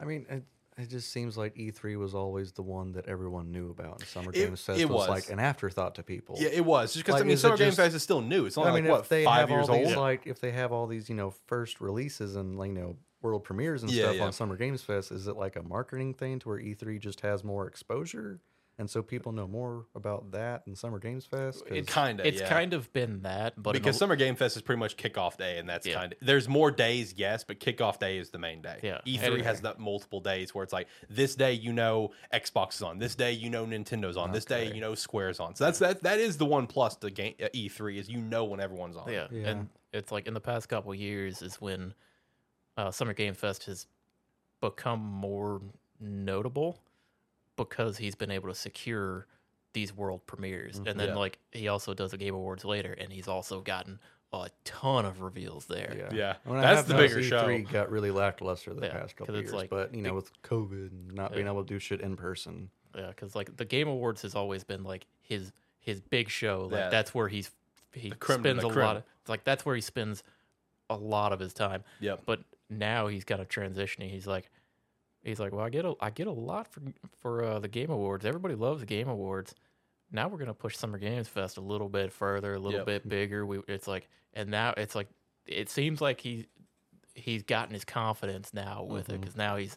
I mean, it, it just seems like E3 was always the one that everyone knew about, and Summer It- Games Fest it was, was. like an afterthought to people. yeah, it was just because I mean, Summer Game just- Fest is still new. It's only I mean, like what if they five have years all old. these, like if they have all these, you know, first releases and like, you know, world premieres and Yeah, stuff yeah. on Summer Games Fest, is it like a marketing thing to where E3 just has more exposure, and so people know more about that than Summer Games Fest. It kinda, It's yeah. kind of been that, but because a- Summer Game Fest is pretty much kickoff day, and that's Yeah. kind of there's more days, yes, but kickoff day is the main day. Yeah. E3 And- has that multiple days where it's like this day you know Xbox is on, this day you know Nintendo's on, this day you know Square's on. So that's that that is the one plus to game uh, E3 is you know when everyone's on. Yeah. Yeah. and it's like in the past couple years is when uh, Summer Game Fest has become more notable because he's been able to secure these world premieres, and then Yeah. like he also does the Game Awards later, and he's also gotten a ton of reveals there. Yeah, Yeah. I mean, I That's have the bigger show. E3 got really lackluster the Yeah, past 'cause couple it's years, like- but you know, with COVID and not being able to do shit in person. Yeah, because like the Game Awards has always been like his his big show. Like Yeah. that's where he's he The creme de spends a creme. lot. Of, it's like that's where he spends a lot of his time. Yeah, But now he's kind of transitioning. He's like, he's like, well, I get a I get a lot for for uh, the Game Awards. Everybody loves the Game Awards. Now we're gonna push Summer Games Fest a little bit further, a little Yep. bit bigger. We it's like, and now it's like, it seems like he he's gotten his confidence now with it Mm-hmm. because now he's,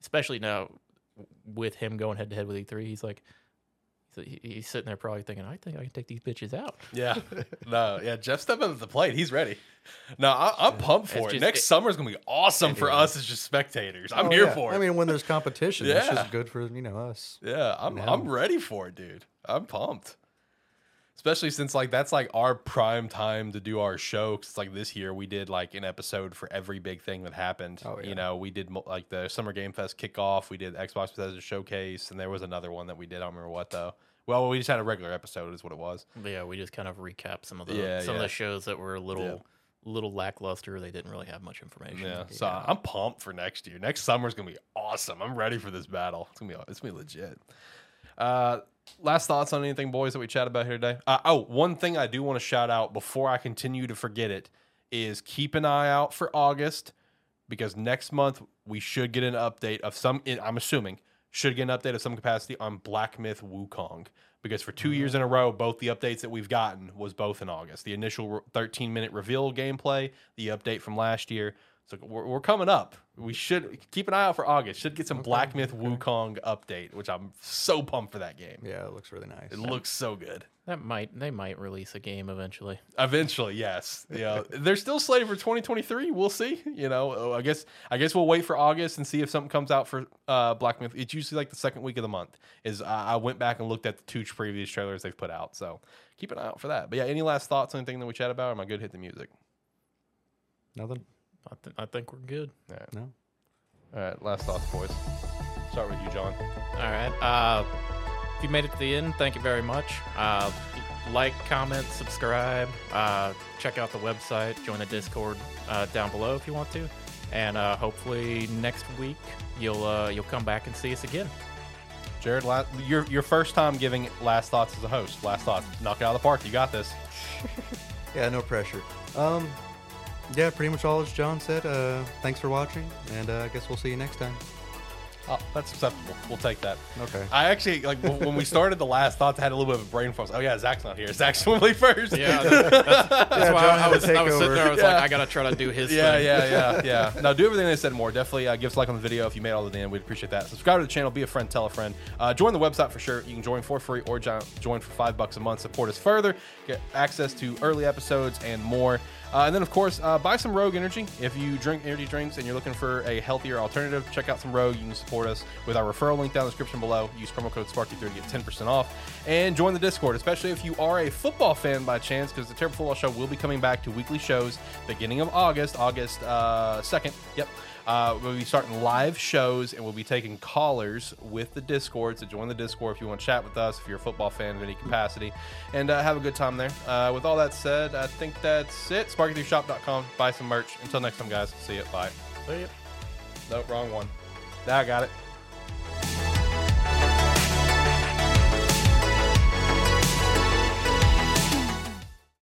especially now with him going head to head with E3, he's like. So he- he's sitting there probably thinking, I think I can take these bitches out. Yeah. no, yeah, Jeff stepping up to the plate. He's ready. No, I, I'm pumped for It's it. just- Next it- summer's gonna be awesome for Yeah. us as just spectators. I'm Oh, here yeah. for it. I mean, when there's competition, it's just good for you know us. Yeah, I'm now. I'm ready for it, dude. I'm pumped. Especially since like that's like our prime time to do our show. 'cause it's like this year we did like an episode for every big thing that happened. Oh, yeah. You know, we did like the Summer Game Fest kickoff. We did Xbox Bethesda showcase, and there was another one that we did. I don't remember what though. Well, we just had a regular episode, is what it was. But yeah, we just kind of recap some of the Yeah, some of yeah. the shows that were a little little lackluster. They didn't really have much information. Yeah. So I'm pumped for next year. Next summer's gonna be awesome. I'm ready for this battle. It's gonna be it's gonna be legit. Uh, last thoughts on anything, boys, that we chat about here today? Uh, oh, one thing I do want to shout out before I continue to forget it is keep an eye out for August because next month we should get an update of some. I'm assuming should get an update of some capacity on Black Myth Wukong because for two years mm. in a row, both the updates that we've gotten was both in August. The initial 13 minute reveal gameplay, the update from last year. So we're, we're coming up. We should keep an eye out for August. Should get some Black Myth Wukong update, which I'm so pumped for that game. Yeah, it looks really nice. It looks so good. That might they might release a game eventually. Eventually, yes. Yeah, they're still slated for 2023. We'll see. You know, I guess I guess we'll wait for August and see if something comes out for uh, Black Myth. It's usually like the second week of the month. Is I I went back and looked at the two previous trailers they've put out. So keep an eye out for that. But yeah, any last thoughts on anything that we chat about? Or am I good? to Hit the music. Nothing. I, th- I think we're good. All right. No. All right. Last thoughts, boys. Start with you, John. All right. Uh, if you made it to the end, thank you very much. Uh, like, comment, subscribe. Uh, check out the website. Join the Discord uh, down below if you want to. And uh, hopefully next week you'll uh, you'll come back and see us again. Jared, la- your your first time giving last thoughts as a host. Last thoughts. Knock it out of the park. You got this. Yeah, no pressure. Um, yeah, pretty much all as John said. Uh, thanks for watching, and uh, I guess we'll see you next time. Oh, that's acceptable. We'll take that. Okay. I actually like when when we started the last thoughts. I had a little bit of a brain froze. Oh yeah, Zach's not here. Zach's Swimley first. Yeah, that's, that's Yeah, why John I was, I was sitting there. I was Yeah. like, I gotta try to do his Yeah, thing. yeah, yeah, yeah. Now do everything they said more. Definitely uh, give us a like on the video if you made it all the way in. We'd appreciate that. Subscribe to the channel, be a friend, tell a friend. Uh, join the website for sure. You can join for free or join for five bucks a month. Support us further. Get access to early episodes and more. Uh, and then of course, uh, buy some Rogue Energy. If you drink energy drinks and you're looking for a healthier alternative, check out some Rogue. You can support us with our referral link down in the description below. Use promo code Sparky3 to get 10% off. And join the Discord, especially if you are a football fan by chance, because the Terrible Football Show will be coming back to weekly shows beginning of August, August uh, 2nd. Yep. Uh, we'll be starting live shows and we'll be taking callers with the Discord. So join the Discord if you want to chat with us, if you're a football fan of any capacity, and uh, have a good time there. Uh, with all that said, I think that's it. Sparky3shop.com. Buy some merch. Until next time, guys. See you. Bye. See you. No, wrong one. Now I got it.